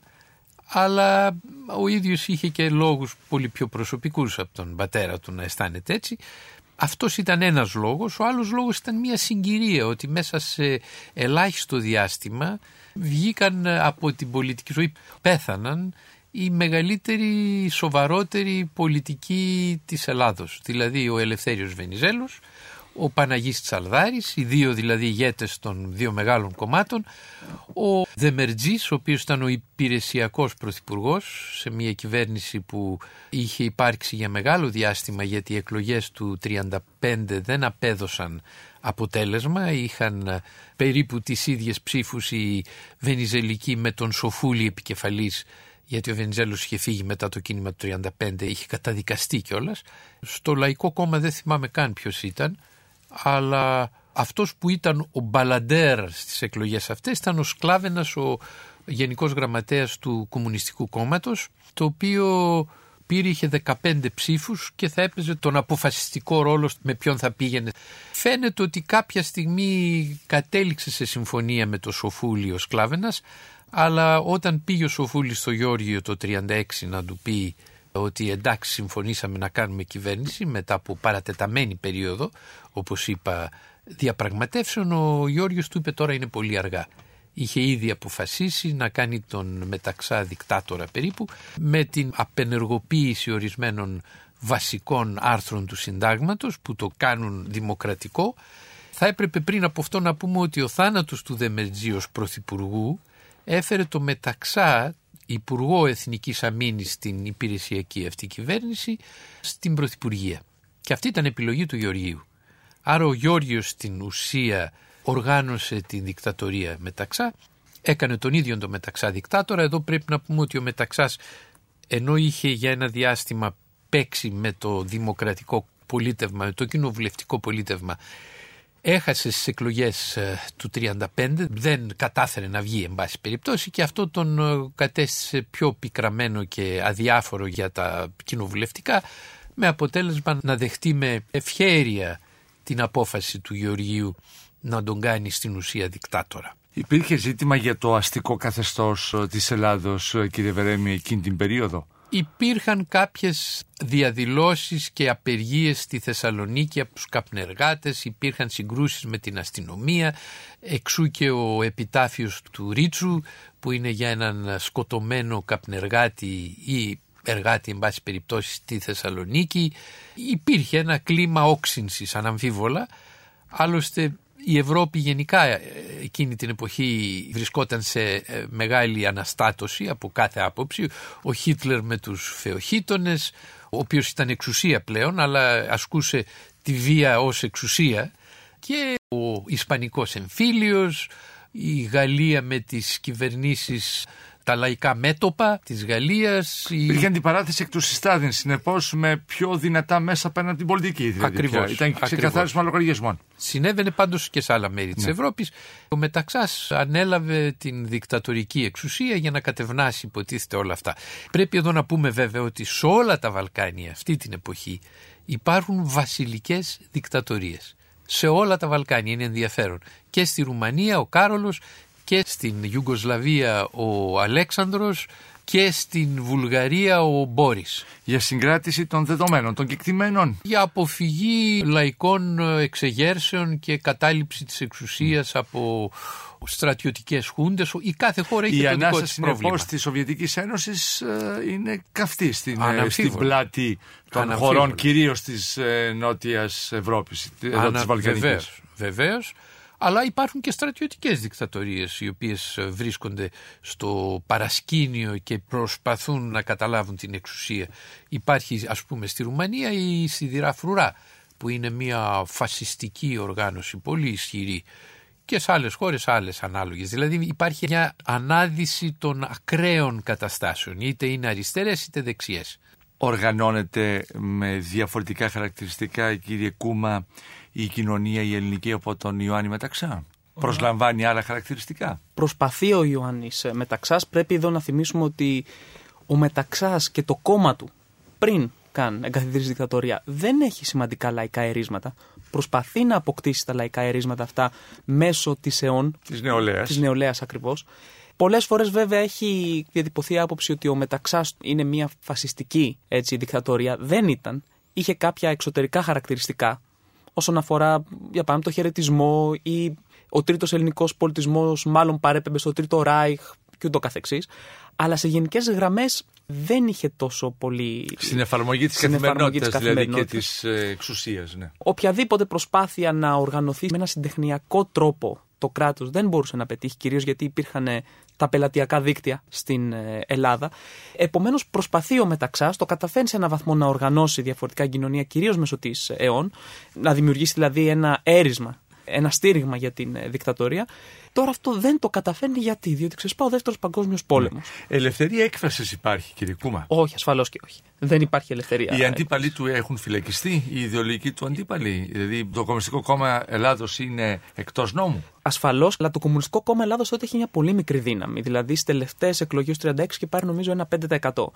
Speaker 3: αλλά ο ίδιος είχε και λόγους πολύ πιο προσωπικούς από τον πατέρα του να αισθάνεται έτσι. Αυτός ήταν ένας λόγος, ο άλλος λόγος ήταν μια συγκυρία ότι μέσα σε ελάχιστο διάστημα βγήκαν από την πολιτική ζωή, πέθαναν οι μεγαλύτεροι σοβαρότεροι πολιτικοί της Ελλάδος, δηλαδή ο Ελευθέριος Βενιζέλος, ο Παναγής Τσαλδάρης, οι δύο δηλαδή ηγέτες των δύο μεγάλων κομμάτων, ο Δεμερτζής, ο οποίος ήταν ο υπηρεσιακός πρωθυπουργός σε μια κυβέρνηση που είχε υπάρξει για μεγάλο διάστημα γιατί οι εκλογές του 1935 δεν απέδωσαν αποτέλεσμα, είχαν περίπου τις ίδιες ψήφους οι Βενιζελικοί με τον Σοφούλη επικεφαλής γιατί ο Βενιζέλος είχε φύγει μετά το κίνημα του 1935, είχε καταδικαστεί κιόλας. Στο Λαϊκό Κόμμα δεν θυμάμαι καν ποιος ήταν, αλλά αυτός που ήταν ο μπαλαντέρ στις εκλογές αυτές ήταν ο Σκλάβενας, ο γενικός γραμματέας του Κομμουνιστικού Κόμματος, το οποίο πήρε, είχε 15 ψήφους και θα έπαιζε τον αποφασιστικό ρόλο με ποιον θα πήγαινε. Φαίνεται ότι κάποια στιγμή κατέληξε σε συμφωνία με το Σοφούλη ο Σκλάβενας, αλλά όταν πήγε ο Σοφούλης στο Γιώργιο το 36 να του πει ότι εντάξει συμφωνήσαμε να κάνουμε κυβέρνηση μετά από παρατεταμένη περίοδο όπως είπα διαπραγματεύσεων ο Γιώργος του είπε τώρα είναι πολύ αργά. Είχε ήδη αποφασίσει να κάνει τον μεταξά δικτάτορα περίπου με την απενεργοποίηση ορισμένων βασικών άρθρων του συντάγματος που το κάνουν δημοκρατικό. Θα έπρεπε πριν από αυτό να πούμε ότι ο θάνατος του Δεμερτζή ως πρωθυπουργού έφερε το μεταξά Υπουργό Εθνικής Αμήνης στην υπηρεσιακή αυτή κυβέρνηση στην Πρωθυπουργία. Και αυτή ήταν επιλογή του Γεωργίου. Άρα ο Γιώργιος στην ουσία οργάνωσε την δικτατορία Μεταξά, έκανε τον ίδιο τον Μεταξά δικτάτορα. Εδώ πρέπει να πούμε ότι ο Μεταξάς ενώ είχε για ένα διάστημα παίξει με το δημοκρατικό πολίτευμα, με το κοινοβουλευτικό πολίτευμα έχασε στις εκλογές ε, του 35, δεν κατάφερε να βγει εν πάση περιπτώσει και αυτό τον ε, κατέστησε πιο πικραμένο και αδιάφορο για τα κοινοβουλευτικά με αποτέλεσμα να δεχτεί με ευχέρεια την απόφαση του Γεωργίου να τον κάνει στην ουσία δικτάτορα.
Speaker 2: Υπήρχε ζήτημα για το αστικό καθεστώς ε, της Ελλάδος κύριε Βερέμι εκείνη την περίοδο;
Speaker 3: Υπήρχαν κάποιες διαδηλώσεις και απεργίες στη Θεσσαλονίκη από τους καπνεργάτες, υπήρχαν συγκρούσεις με την αστυνομία, εξού και ο επιτάφιος του Ρίτσου που είναι για έναν σκοτωμένο καπνεργάτη ή εργάτη εν πάση περιπτώσει στη Θεσσαλονίκη. Υπήρχε ένα κλίμα όξυνσης αναμφίβολα, άλλωστε η Ευρώπη γενικά ε, εκείνη την εποχή βρισκόταν σε ε, μεγάλη αναστάτωση από κάθε άποψη. Ο Χίτλερ με τους φεοχίτονες, ο οποίος ήταν εξουσία πλέον αλλά ασκούσε τη βία ως εξουσία και ο Ισπανικός εμφύλιος, η Γαλλία με τις κυβερνήσεις τα λαϊκά μέτωπα της Γαλλίας. Η...
Speaker 2: Υπήρχε αντιπαράθεση εκ του συστάδιν, συνεπώς με πιο δυνατά μέσα απέναντι από την πολιτική. Δηλαδή,
Speaker 3: Ακριβώς,
Speaker 2: πια. Ήταν ξεκαθάρισμα λογαριασμών.
Speaker 3: Συνέβαινε πάντως και σε άλλα μέρη της Ευρώπης. Ο Μεταξάς ανέλαβε την δικτατορική εξουσία για να κατευνάσει, υποτίθεται όλα αυτά. Πρέπει εδώ να πούμε βέβαια ότι σε όλα τα Βαλκάνια αυτή την εποχή υπάρχουν βασιλικές δικτατορίες. Σε όλα τα Βαλκάνια είναι ενδιαφέρον. Και στη Ρουμανία ο Κάρολος και στην Ιουγκοσλαβία ο Αλέξανδρος και στην Βουλγαρία ο Μπόρις.
Speaker 2: Για συγκράτηση των δεδομένων, των κεκτημένων.
Speaker 3: Για αποφυγή λαϊκών εξεγέρσεων και κατάληψη της εξουσίας από στρατιωτικές χούντες. Η κάθε χώρα έχει
Speaker 2: Η
Speaker 3: το δικό της
Speaker 2: ανάσταση
Speaker 3: πρόβλημα.
Speaker 2: συνεπώ της Σοβιετικής Ένωσης είναι καυτή στην, ε,
Speaker 3: Αναμφίβολα.
Speaker 2: στην πλάτη των
Speaker 3: Αναμφίβολα.
Speaker 2: χωρών, κυρίως της ε, Νότιας Ευρώπης, εδώ της Βαλκανικής.
Speaker 3: Βεβαίως, βεβαίως. Αλλά υπάρχουν και στρατιωτικές δικτατορίες οι οποίες ε, βρίσκονται στο παρασκήνιο και προσπαθούν να καταλάβουν την εξουσία. Υπάρχει ας πούμε στη Ρουμανία η Σιδηρά Φρουρά που είναι μια φασιστική οργάνωση πολύ ισχυρή και σε άλλες χώρες άλλες ανάλογες. Δηλαδή υπάρχει μια ανάδυση των ακραίων καταστάσεων είτε είναι αριστερές είτε δεξιές.
Speaker 2: Οργανώνεται με διαφορετικά χαρακτηριστικά, κύριε Κούμα, η κοινωνία η ελληνική από τον Ιωάννη Μεταξά. Προσλαμβάνει άλλα χαρακτηριστικά.
Speaker 4: Προσπαθεί ο Ιωάννης ε, Μεταξάς. Πρέπει εδώ να θυμίσουμε ότι ο Μεταξάς και το κόμμα του πριν καν εγκαθιδρύσει δικτατορία δεν έχει σημαντικά λαϊκά ερίσματα. Προσπαθεί να αποκτήσει τα λαϊκά ερίσματα αυτά μέσω της αιών,
Speaker 2: Της νεολαίας.
Speaker 4: της νεολαίας ακριβώς. Πολλές φορές βέβαια έχει διατυπωθεί η άποψη ότι ο Μεταξάς είναι μια φασιστική έτσι, δικτατορία. Δεν ήταν. Είχε κάποια εξωτερικά χαρακτηριστικά όσον αφορά για παράδειγμα το χαιρετισμό ή ο τρίτος ελληνικός πολιτισμός μάλλον παρέπεμπε στο τρίτο Ράιχ και ούτω καθεξής. Αλλά σε γενικές γραμμές δεν είχε τόσο πολύ...
Speaker 2: Στην εφαρμογή της
Speaker 4: Στην εφαρμογή της
Speaker 2: καθημερινότητας δηλαδή και της
Speaker 4: καθημερινότητας.
Speaker 2: εξουσίας. Ναι.
Speaker 4: οποιαδήποτε προσπάθεια να οργανωθεί με ένα συντεχνιακό τρόπο το κράτος δεν μπορούσε να πετύχει, κυρίως γιατί υπήρχαν ε, τα πελατειακά δίκτυα στην ε, Ελλάδα. Επομένως προσπαθεί ο Μεταξάς, το καταφέρνει σε έναν βαθμό να οργανώσει διαφορετικά κοινωνία, κυρίως μέσω της αιών, να δημιουργήσει δηλαδή ένα έρισμα, ένα στήριγμα για την ε, δικτατορία. Τώρα αυτό δεν το καταφέρνει γιατί, διότι ξεσπά ο δεύτερος παγκόσμιος πόλεμος.
Speaker 2: Ελευθερία έκφρασης υπάρχει, κύριε Κούμα.
Speaker 4: Όχι, ασφαλώς και όχι. Δεν υπάρχει ελευθερία.
Speaker 2: Οι αντίπαλοι του έχουν φυλακιστεί, οι ιδεολογικοί του αντίπαλοι. Δηλαδή, το Κομμουνιστικό Κόμμα Ελλάδος είναι εκτός νόμου.
Speaker 4: Ασφαλώς, αλλά το Κομμουνιστικό Κόμμα Ελλάδος τότε είχε μια πολύ μικρή δύναμη. Δηλαδή στις τελευταίες εκλογές του 36 και πάρει νομίζω ένα 5%.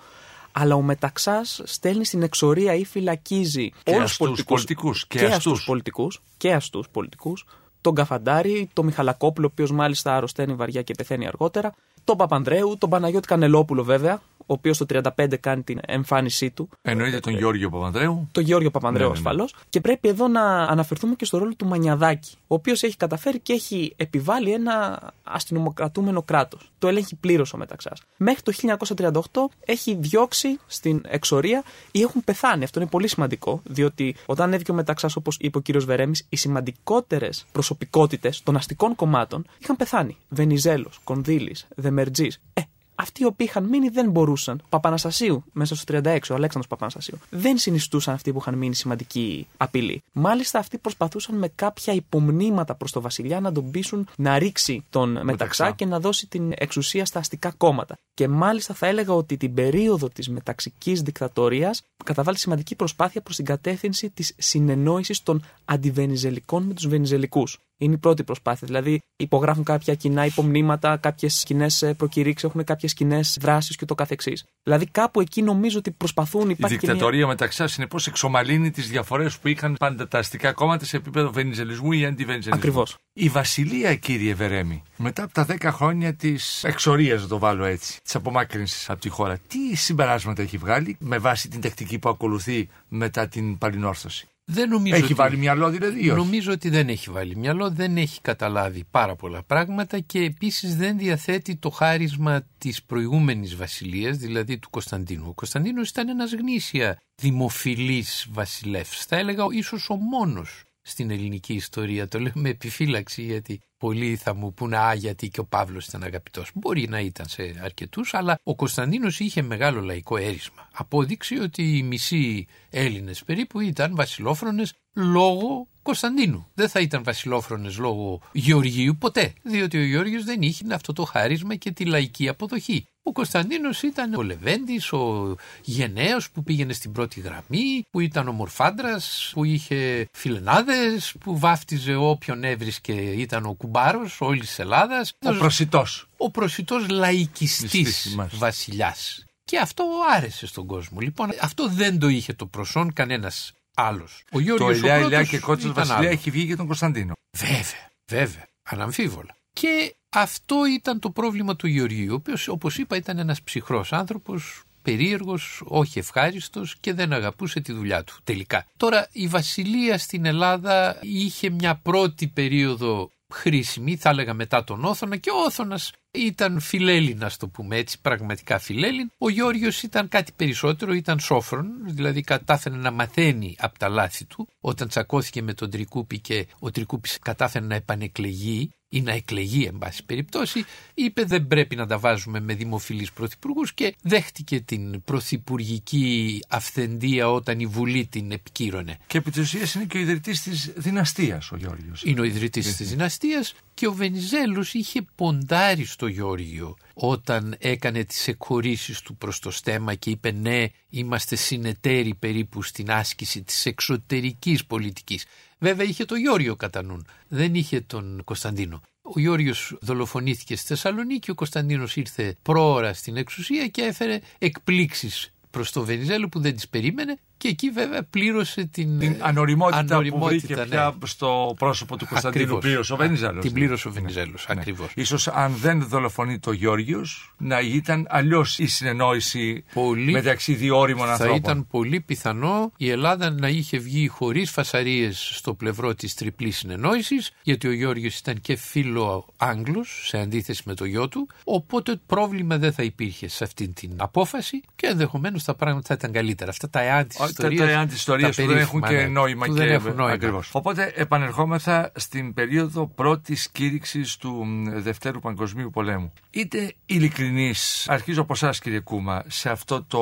Speaker 4: Αλλά ο Μεταξάς στέλνει στην εξορία ή φυλακίζει
Speaker 2: Και
Speaker 4: όλους
Speaker 2: αστούς πολιτικούς, και
Speaker 4: και
Speaker 2: αστούς.
Speaker 4: αστούς πολιτικούς και αστούς πολιτικούς τον Καφαντάρη, τον Μιχαλακόπουλο, ο οποίος μάλιστα αρρωσταίνει βαριά και πεθαίνει αργότερα, τον Παπανδρέου, τον Παναγιώτη Κανελόπουλο βέβαια, ο οποίος το 35 κάνει την εμφάνισή του,
Speaker 2: Εννοείται τον Γιώργιο Παπανδρέου.
Speaker 4: τον Γιώργιο Παπανδρέου
Speaker 2: Ναι, ναι, ναι.
Speaker 4: ασφαλώς. Και πρέπει εδώ να αναφερθούμε και στο ρόλο του Μανιαδάκη, ο οποίος έχει καταφέρει και έχει επιβάλει ένα αστυνομοκρατούμενο κράτος. Το ελέγχει πλήρως ο Μεταξάς. Μέχρι το 1938 έχει διώξει στην εξορία ή έχουν πεθάνει. Αυτό είναι πολύ σημαντικό, διότι όταν ανέβηκε ο Μεταξάς, όπως είπε ο κύριος Βερέμης, οι σημαντικότερες προσωπικότητες των αστικών κομμάτων είχαν πεθάνει. Βενιζέλος, Κονδύλης, Δεμερτζής. Ε, αυτοί οι οποίοι είχαν μείνει δεν μπορούσαν. Παπαναστασίου, μέσα στο 36, ο Αλέξανδρος Παπαναστασίου. Δεν συνιστούσαν αυτοί που είχαν μείνει σημαντική απειλή. Μάλιστα, αυτοί προσπαθούσαν με κάποια υπομνήματα προς το βασιλιά να τον πείσουν να ρίξει τον μεταξά,
Speaker 2: Μεταξά.
Speaker 4: και να δώσει την εξουσία στα αστικά κόμματα. Και μάλιστα θα έλεγα ότι την περίοδο της μεταξικής δικτατορίας καταβάλει σημαντική προσπάθεια προς την κατεύθυνση της συνεννόησης των αντιβενιζελικών με τους βενιζελικούς. Είναι η πρώτη προσπάθεια. Δηλαδή, υπογράφουν κάποια κοινά υπομνήματα, κάποιες κοινέ προκηρύξεις, έχουν κάποιες κοινέ δράσεις και το καθεξής. Δηλαδή, κάπου εκεί νομίζω ότι προσπαθούν.
Speaker 2: Η
Speaker 4: Υπάρχει και μια-
Speaker 2: δικτατορία μεταξύ συνεπώ εξομαλύνει τις διαφορές που είχαν πάντα τα αστικά κόμματα σε επίπεδο βενιζελισμού ή αντιβενιζελισμού.
Speaker 4: Ακριβώς.
Speaker 2: Η Βασιλεία, κύριε Βερέμι, μετά από τα 10 χρόνια της εξορίας, να το βάλω έτσι, της απομάκρυνσης από τη χώρα, τι συμπεράσματα έχει βγάλει με βάση την τακτική που ακολουθεί μετά την παλινόρθωση;
Speaker 3: Δεν νομίζω
Speaker 2: Έχει
Speaker 3: ότι...
Speaker 2: βάλει μυαλό δηλαδή ή όχι;
Speaker 3: Νομίζω ότι δεν έχει βάλει μυαλό, δεν έχει καταλάβει πάρα πολλά πράγματα και επίσης δεν διαθέτει το χάρισμα της προηγούμενης βασιλείας, δηλαδή του Κωνσταντίνου. Ο Κωνσταντίνος ήταν ένας γνήσια δημοφιλής βασιλεύς, θα έλεγα ίσως ο μόνος στην ελληνική ιστορία. Το λέω με επιφύλαξη γιατί πολλοί θα μου πούνε «Α, γιατί και ο Παύλος ήταν αγαπητός». Μπορεί να ήταν σε αρκετούς, αλλά ο Κωνσταντίνος είχε μεγάλο λαϊκό έρισμα. Απόδειξη ότι οι μισοί Έλληνες περίπου ήταν βασιλόφρονες λόγω Κωνσταντίνου. Δεν θα ήταν βασιλόφρονες λόγω Γεωργίου ποτέ, διότι ο Γεώργιος δεν είχε αυτό το χάρισμα και τη λαϊκή αποδοχή. Ο Κωνσταντίνος ήταν ο Λεβέντης, ο γενναίος που πήγαινε στην πρώτη γραμμή, που ήταν ο μορφάντρας, που είχε φιλενάδες, που βάφτιζε όποιον έβρισκε ήταν ο κουμπάρος όλης της Ελλάδας.
Speaker 2: Ο προσιτός.
Speaker 3: Ο προσιτός λαϊκιστής βασιλιάς. Και αυτό άρεσε στον κόσμο. Λοιπόν, αυτό δεν το είχε το προσόν κανένας άλλος.
Speaker 2: Ο Γιώργος το Ηλιά, Ηλιά και Κότσος Βασιλιά έχει βγει για τον Κωνσταντίνο.
Speaker 3: Βέβαια, βέβαια, αναμφίβολα. Και αυτό ήταν το πρόβλημα του Γεωργίου, ο οποίος όπως είπα ήταν ένας ψυχρός άνθρωπος, περίεργος, όχι ευχάριστος και δεν αγαπούσε τη δουλειά του τελικά. Τώρα η Βασιλεία στην Ελλάδα είχε μια πρώτη περίοδο χρήσιμη, θα έλεγα μετά τον Όθωνα και ο Όθωνας ήταν φιλέλληνας, το πούμε έτσι, πραγματικά φιλέλλην. Ο Γιώργιο ήταν κάτι περισσότερο, ήταν σόφρον, δηλαδή κατάφερε να μαθαίνει από τα λάθη του. Όταν τσακώθηκε με τον Τρικούπη και ο Τρικούπης κατάφερε να επανεκλεγεί ή να εκλεγεί εν πάση περιπτώσει, είπε δεν πρέπει να τα βάζουμε με δημοφιλείς πρωθυπουργούς και δέχτηκε την πρωθυπουργική αυθεντία όταν η Βουλή την επικύρωνε.
Speaker 2: Και επί της ουσίας είναι και ο ιδρυτής της δυναστείας ο Γιώργος.
Speaker 3: Είναι ο ιδρυτής της δυναστείας και ο Βενιζέλος είχε ποντάρει στο Γιώργιο όταν έκανε τις εκχωρήσεις του προς το στέμα και είπε ναι είμαστε συνεταίροι περίπου στην άσκηση της εξωτερικής πολιτικής. Βέβαια είχε το Γιώργιο κατά νουν, δεν είχε τον Κωνσταντίνο. Ο Γιώργιος δολοφονήθηκε στη Θεσσαλονίκη, ο Κωνσταντίνος ήρθε πρόωρα στην εξουσία και έφερε εκπλήξεις προς το Βενιζέλο που δεν τις περίμενε και εκεί βέβαια πλήρωσε την,
Speaker 2: την ανοριμότητα, ανοριμότητα που βρήκε ναι. πια στο πρόσωπο του Κωνσταντίνου πλήρωσε ο Βενιζέλος.
Speaker 3: Την πλήρωσε ο Βενιζέλος, ναι, ακριβώς.
Speaker 2: Ναι. Ίσως αν δεν δολοφονεί το Γιώργιος να ήταν αλλιώς η συνεννόηση πολύ, μεταξύ δύο όριμων ανθρώπων.
Speaker 3: Θα ήταν πολύ πιθανό η Ελλάδα να είχε βγει χωρίς φασαρίες στο πλευρό της τριπλής συνεννόησης γιατί ο Γιώργιος ήταν και φίλο Άγγλος σε αντίθεση με το γιο του οπότε πρόβλημα δεν θα υπήρχε σε αυτή την απόφαση και ενδεχομένως τα πράγματα θα ήταν καλύτερα. Αυτά τα εάν
Speaker 2: ιστορίες, τα, τα ιστορίες που δεν έχουν και ναι, νόημα. και, έχουν νόημα. Ακριβώς. Οπότε επανερχόμεθα στην περίοδο πρώτης κήρυξης του Δευτέρου Παγκοσμίου Πολέμου. Είτε ειλικρινής, αρχίζω από εσάς κύριε Κούμα, σε αυτό το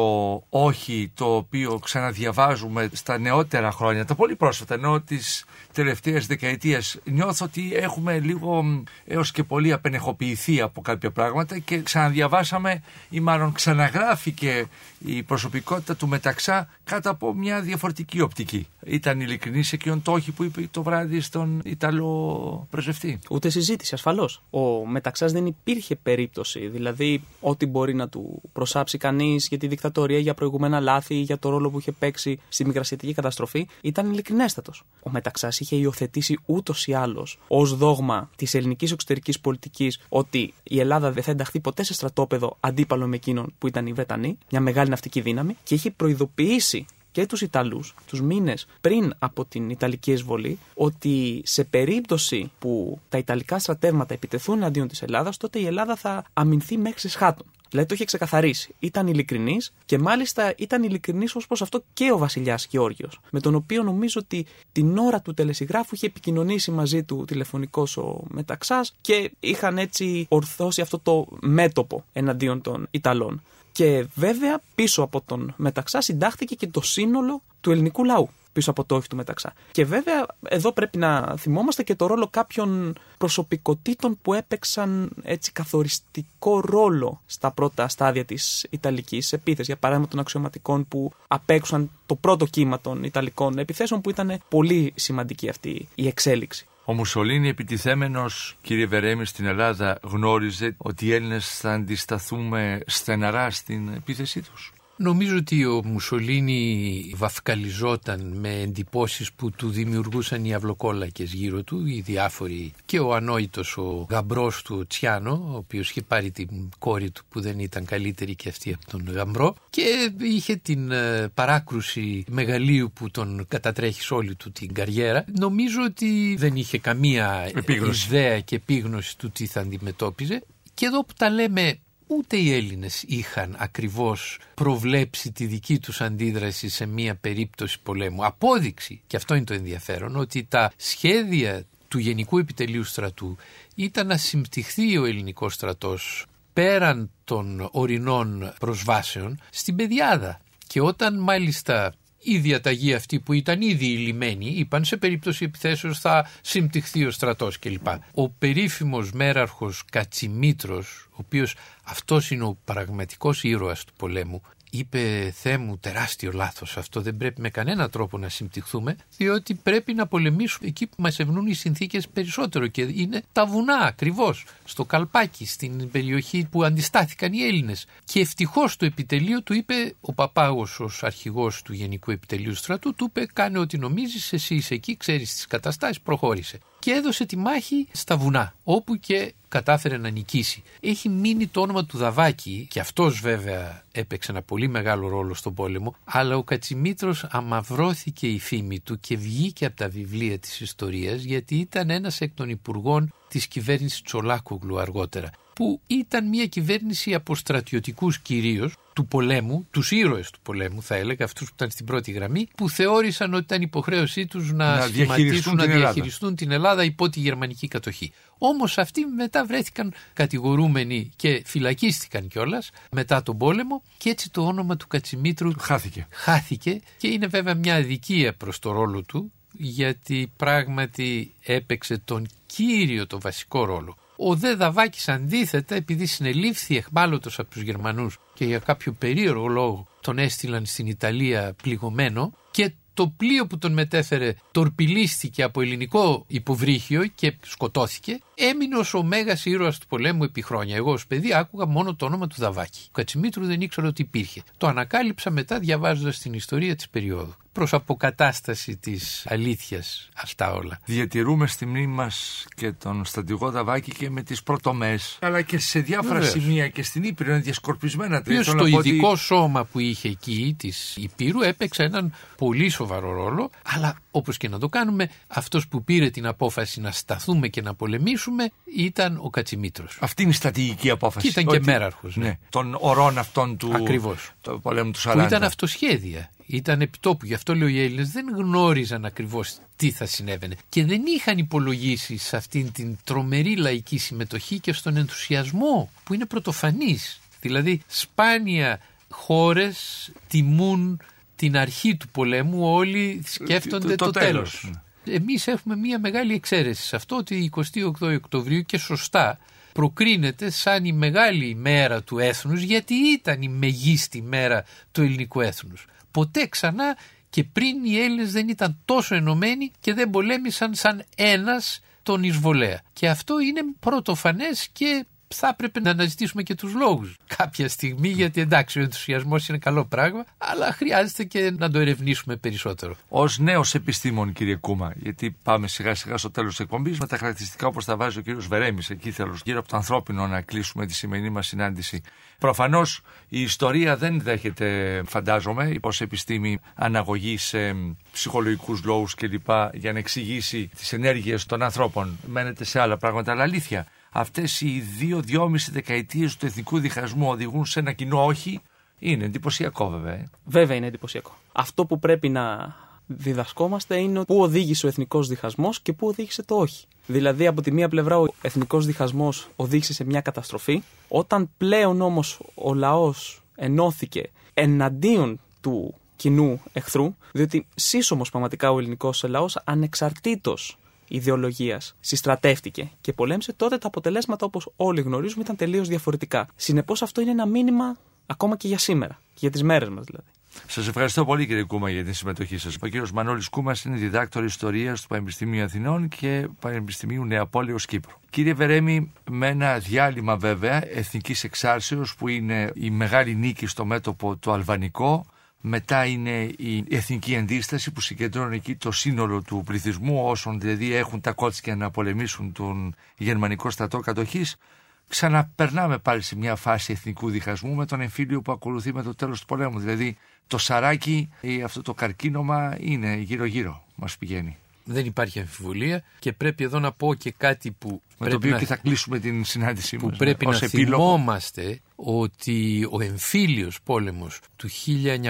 Speaker 2: όχι το οποίο ξαναδιαβάζουμε στα νεότερα χρόνια, τα πολύ πρόσφατα, ενώ τις τελευταίες δεκαετίες, νιώθω ότι έχουμε λίγο έως και πολύ απενεχοποιηθεί από κάποια πράγματα και ξαναδιαβάσαμε ή μάλλον ξαναγράφηκε η προσωπικότητα του Μεταξά κάτω από μια διαφορετική οπτική. Ήταν ειλικρινής σε εκείνον το όχι που είπε το βράδυ στον Ιταλό πρεσβευτή.
Speaker 4: Ούτε συζήτηση, ασφαλώς. Ο Μεταξάς δεν υπήρχε περίπτωση. Δηλαδή, ό,τι μπορεί να του προσάψει κανείς για τη δικτατορία, για προηγούμενα λάθη, για το ρόλο που είχε παίξει στη μικρασιατική καταστροφή, ήταν ειλικρινέστατος. Ο Μεταξάς είχε υιοθετήσει ούτως ή άλλως ως δόγμα της ελληνικής εξωτερικής πολιτικής ότι η Ελλάδα δεν θα ενταχθεί ποτέ σε στρατόπεδο αντίπαλο με εκείνον που ήταν οι Βρετανοί, μια μεγάλη ναυτική δύναμη, και είχε προειδοποιήσει και τους Ιταλούς τους μήνες πριν από την Ιταλική εισβολή ότι σε περίπτωση που τα Ιταλικά στρατεύματα επιτεθούν αντίον της Ελλάδας τότε η Ελλάδα θα αμυνθεί μέχρι σχάτων. Δηλαδή το είχε ξεκαθαρίσει. Ήταν ειλικρινής και μάλιστα ήταν ειλικρινής ως προς αυτό και ο βασιλιάς Γεώργιος, με τον οποίο νομίζω ότι την ώρα του τελεσυγράφου είχε επικοινωνήσει μαζί του τηλεφωνικός ο Μεταξάς και είχαν έτσι ορθώσει αυτό το μέτωπο εναντίον των Ιταλών. Και βέβαια πίσω από τον Μεταξά συντάχθηκε και το σύνολο του ελληνικού λαού πίσω από το όχι του Μεταξά. Και βέβαια εδώ πρέπει να θυμόμαστε και το ρόλο κάποιων προσωπικότητων που έπαιξαν έτσι καθοριστικό ρόλο στα πρώτα στάδια της Ιταλικής επίθεσης. Για παράδειγμα των αξιωματικών που απέξαν το πρώτο κύμα των Ιταλικών επιθέσεων που ήταν πολύ σημαντική αυτή η εξέλιξη.
Speaker 2: Ο Μουσολίνη επιτιθέμενος, κύριε Βερέμι, στην Ελλάδα γνώριζε ότι οι Έλληνες θα αντισταθούμε στεναρά στην επίθεσή τους.
Speaker 3: Νομίζω ότι ο Μουσολίνη βαφκαλιζόταν με εντυπώσεις που του δημιουργούσαν οι αυλοκόλακες γύρω του, οι διάφοροι και ο ανόητος ο γαμπρός του Τσιάνο, ο οποίος είχε πάρει την κόρη του που δεν ήταν καλύτερη και αυτή από τον γαμπρό και είχε την ε, παράκρουση μεγαλείου που τον κατατρέχει σε όλη του την καριέρα. Νομίζω ότι δεν είχε καμία επίγνωση. ιδέα και επίγνωση του τι θα αντιμετώπιζε και εδώ που τα λέμε ούτε οι Έλληνες είχαν ακριβώς προβλέψει τη δική τους αντίδραση σε μία περίπτωση πολέμου. Απόδειξη, και αυτό είναι το ενδιαφέρον, ότι τα σχέδια του Γενικού Επιτελείου Στρατού ήταν να συμπτυχθεί ο ελληνικός στρατός πέραν των ορεινών προσβάσεων στην Πεδιάδα. Και όταν μάλιστα η διαταγή αυτή που ήταν ήδη ηλυμένη είπαν σε περίπτωση επιθέσεως θα συμπτυχθεί ο στρατός κλπ. Ο περίφημος μέραρχος Κατσιμήτρος, ο οποίος αυτός είναι ο πραγματικός ήρωας του πολέμου, είπε «Θεέ μου τεράστιο λάθος αυτό. Δεν πρέπει με κανένα τρόπο να συμπτυχθούμε διότι πρέπει να πολεμήσουμε εκεί που μας ευνούν οι συνθήκες περισσότερο και είναι τα βουνά ακριβώς στο Καλπάκι στην περιοχή που αντιστάθηκαν οι Έλληνες και ευτυχώς το επιτελείο του είπε ο Παπάγος ως αρχηγός του Γενικού Επιτελείου Στρατού του είπε κάνε ό,τι νομίζεις εσύ είσαι εκεί ξέρεις τις καταστάσεις προχώρησε και έδωσε τη μάχη στα βουνά, όπου και κατάφερε να νικήσει. Έχει μείνει το όνομα του Δαβάκη και αυτός βέβαια έπαιξε ένα πολύ μεγάλο ρόλο στον πόλεμο, αλλά ο Κατσιμήτρος αμαυρώθηκε η φήμη του και βγήκε από τα βιβλία της ιστορίας γιατί ήταν ένας εκ των υπουργών της κυβέρνησης Τσολάκογλου αργότερα που ήταν μια κυβέρνηση από στρατιωτικούς κυρίως του πολέμου, τους ήρωες του πολέμου θα έλεγα, αυτούς που ήταν στην πρώτη γραμμή, που θεώρησαν ότι ήταν υποχρέωσή τους να, να σχηματίσουν, να διαχειριστούν την Ελλάδα υπό τη γερμανική κατοχή. Όμως αυτοί μετά βρέθηκαν κατηγορούμενοι και φυλακίστηκαν κιόλας μετά τον πόλεμο και έτσι το όνομα του Κατσιμήτρου
Speaker 2: χάθηκε.
Speaker 3: χάθηκε και είναι βέβαια μια αδικία προς το ρόλο του γιατί πράγματι έπαιξε τον κύριο, το βασικό ρόλο. Ο Δε Δαβάκης αντίθετα επειδή συνελήφθη εχμάλωτος από τους Γερμανούς και για κάποιο περίεργο λόγο τον έστειλαν στην Ιταλία πληγωμένο και το πλοίο που τον μετέφερε τορπιλίστηκε από ελληνικό υποβρύχιο και σκοτώθηκε. Έμεινε ως ο μέγα ήρωας του πολέμου επί χρόνια. Εγώ ως παιδί άκουγα μόνο το όνομα του Δαβάκη. Ο Κατσιμήτρου δεν ήξερα ότι υπήρχε. Το ανακάλυψα μετά διαβάζοντας την ιστορία της περίοδου προς αποκατάσταση της αλήθειας αυτά όλα.
Speaker 2: Διατηρούμε στη μνήμη μας και τον στρατηγό Δαβάκη και με τις πρωτομές, αλλά και σε διάφορα Βεβαίως. σημεία και στην Ήπειρο είναι διασκορπισμένα.
Speaker 3: Ποιος το ειδικό ότι... σώμα που είχε εκεί της Ήπειρου έπαιξε έναν πολύ σοβαρό ρόλο, αλλά όπως και να το κάνουμε, αυτός που πήρε την απόφαση να σταθούμε και να πολεμήσουμε ήταν ο Κατσιμήτρος.
Speaker 2: Αυτή είναι η στρατηγική απόφαση.
Speaker 3: Και ήταν και μέραρχος. Ναι.
Speaker 2: ναι. Των ορών αυτών του,
Speaker 3: Ακριβώς.
Speaker 2: του πολέμου του 40.
Speaker 3: Που ήταν αυτοσχέδια ήταν επιτόπου. Γι' αυτό λέω οι Έλληνες δεν γνώριζαν ακριβώς τι θα συνέβαινε και δεν είχαν υπολογίσει σε αυτήν την τρομερή λαϊκή συμμετοχή και στον ενθουσιασμό που είναι πρωτοφανής. Δηλαδή, σπάνια χώρες τιμούν την αρχή του πολέμου, όλοι σκέφτονται το, το, το τέλος. Εμείς έχουμε μία μεγάλη εξαίρεση σε αυτό ότι η 28 Οκτωβρίου και σωστά προκρίνεται σαν η μεγάλη μέρα του έθνους γιατί ήταν η μεγίστη μέρα του ελληνικού έθνους ποτέ ξανά και πριν οι Έλληνες δεν ήταν τόσο ενωμένοι και δεν πολέμησαν σαν ένας τον εισβολέα. Και αυτό είναι πρωτοφανές και θα έπρεπε να αναζητήσουμε και τους λόγους κάποια στιγμή γιατί εντάξει ο ενθουσιασμός είναι καλό πράγμα αλλά χρειάζεται και να το ερευνήσουμε περισσότερο.
Speaker 2: Ως νέος επιστήμον κύριε Κούμα γιατί πάμε σιγά σιγά στο τέλος της εκπομπής με τα χαρακτηριστικά όπως τα βάζει ο κύριος Βερέμης εκεί θέλω γύρω από το ανθρώπινο να κλείσουμε τη σημερινή μας συνάντηση. Προφανώς η ιστορία δεν δέχεται φαντάζομαι ως επιστήμη αναγωγή σε ψυχολογικούς λόγους κλπ για να εξηγήσει τις ενέργειες των ανθρώπων. Μένετε σε άλλα πράγματα αλλά αλήθεια αυτές οι δύο-δυόμιση δεκαετίες του εθνικού διχασμού οδηγούν σε ένα κοινό όχι, είναι εντυπωσιακό βέβαια. Ε.
Speaker 4: Βέβαια είναι εντυπωσιακό. Αυτό που πρέπει να διδασκόμαστε είναι πού οδήγησε ο εθνικός διχασμός και πού οδήγησε το όχι. Δηλαδή, από τη μία πλευρά, ο εθνικός διχασμός οδήγησε σε μια καταστροφή. Όταν πλέον όμως ο λαός ενώθηκε εναντίον του κοινού εχθρού, διότι σύσσωμος πραγματικά ο ελληνικός λαός, ανεξαρτήτως ιδεολογίας συστρατεύτηκε και πολέμησε, τότε τα αποτελέσματα όπως όλοι γνωρίζουμε ήταν τελείως διαφορετικά. Συνεπώς αυτό είναι ένα μήνυμα ακόμα και για σήμερα και για τις μέρες μας δηλαδή.
Speaker 2: Σας ευχαριστώ πολύ κύριε Κούμα για την συμμετοχή σας. Ο κύριος Μανώλης Κούμας είναι διδάκτορ Ιστορίας του Πανεπιστημίου Αθηνών και Πανεπιστημίου Νεαπόλεως Κύπρου. Κύριε Βερέμι, με ένα διάλειμμα βέβαια εθνικής εξάρσεως που είναι η μεγάλη νίκη στο μέτωπο το αλβανικό μετά είναι η εθνική αντίσταση που συγκεντρώνει εκεί το σύνολο του πληθυσμού όσων δηλαδή έχουν τα κότσια να πολεμήσουν τον γερμανικό στρατό κατοχής. Ξαναπερνάμε πάλι σε μια φάση εθνικού διχασμού με τον εμφύλιο που ακολουθεί με το τέλος του πολέμου. Δηλαδή το σαράκι, αυτό το καρκίνωμα είναι γύρω-γύρω μας πηγαίνει.
Speaker 3: Δεν υπάρχει αμφιβολία και πρέπει εδώ να πω και κάτι που.
Speaker 2: Με το οποίο να... και θα κλείσουμε την συνάντησή
Speaker 3: που πρέπει να επίλογο. θυμόμαστε ότι ο εμφύλιος πόλεμος του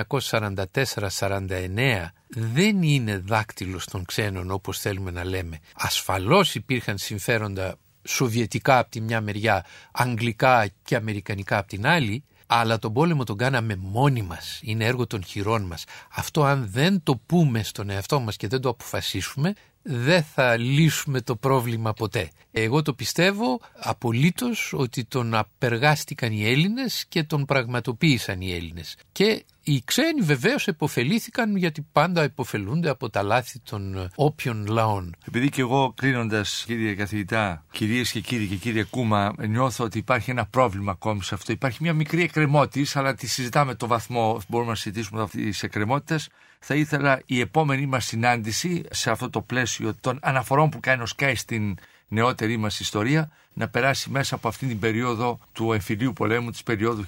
Speaker 3: 1944-49 δεν είναι δάκτυλος των ξένων όπως θέλουμε να λέμε. Ασφαλώς υπήρχαν συμφέροντα σοβιετικά από τη μια μεριά, αγγλικά και αμερικανικά από την άλλη, αλλά τον πόλεμο τον κάναμε μόνοι μας, είναι έργο των χειρών μας. Αυτό αν δεν το πούμε στον εαυτό μας και δεν το αποφασίσουμε, δεν θα λύσουμε το πρόβλημα ποτέ. Εγώ το πιστεύω απολύτως ότι τον απεργάστηκαν οι Έλληνες και τον πραγματοποίησαν οι Έλληνες. Και οι ξένοι βεβαίως επωφελήθηκαν γιατί πάντα επωφελούνται από τα λάθη των όποιων λαών.
Speaker 2: Επειδή και εγώ κλείνοντας, κύριε καθηγητά, κυρίες και κύριοι και κύριε Κούμα, νιώθω ότι υπάρχει ένα πρόβλημα ακόμη σε αυτό. Υπάρχει μια μικρή εκκρεμότητα, αλλά τη συζητάμε το βαθμό, μπορούμε να συζητήσουμε τι εκκρεμότητε. Θα ήθελα η επόμενη μας συνάντηση σε αυτό το πλαίσιο των αναφορών που κάνει ο Σκάι στην νεότερη μας ιστορία να περάσει μέσα από αυτήν την περίοδο του εμφυλίου πολέμου της περίοδου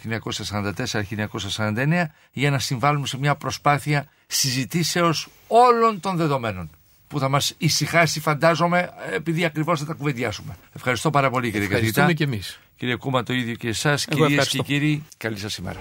Speaker 2: 1944-1949 για να συμβάλλουμε σε μια προσπάθεια συζητήσεως όλων των δεδομένων που θα μας ησυχάσει φαντάζομαι επειδή ακριβώς θα τα κουβεντιάσουμε. Ευχαριστώ πάρα πολύ κύριε Καθηγητά.
Speaker 3: Ευχαριστούμε και εμείς.
Speaker 2: Κύριε Κούμα το ίδιο και εσάς. Κυρίες και κύριοι, καλή σας ημέρα.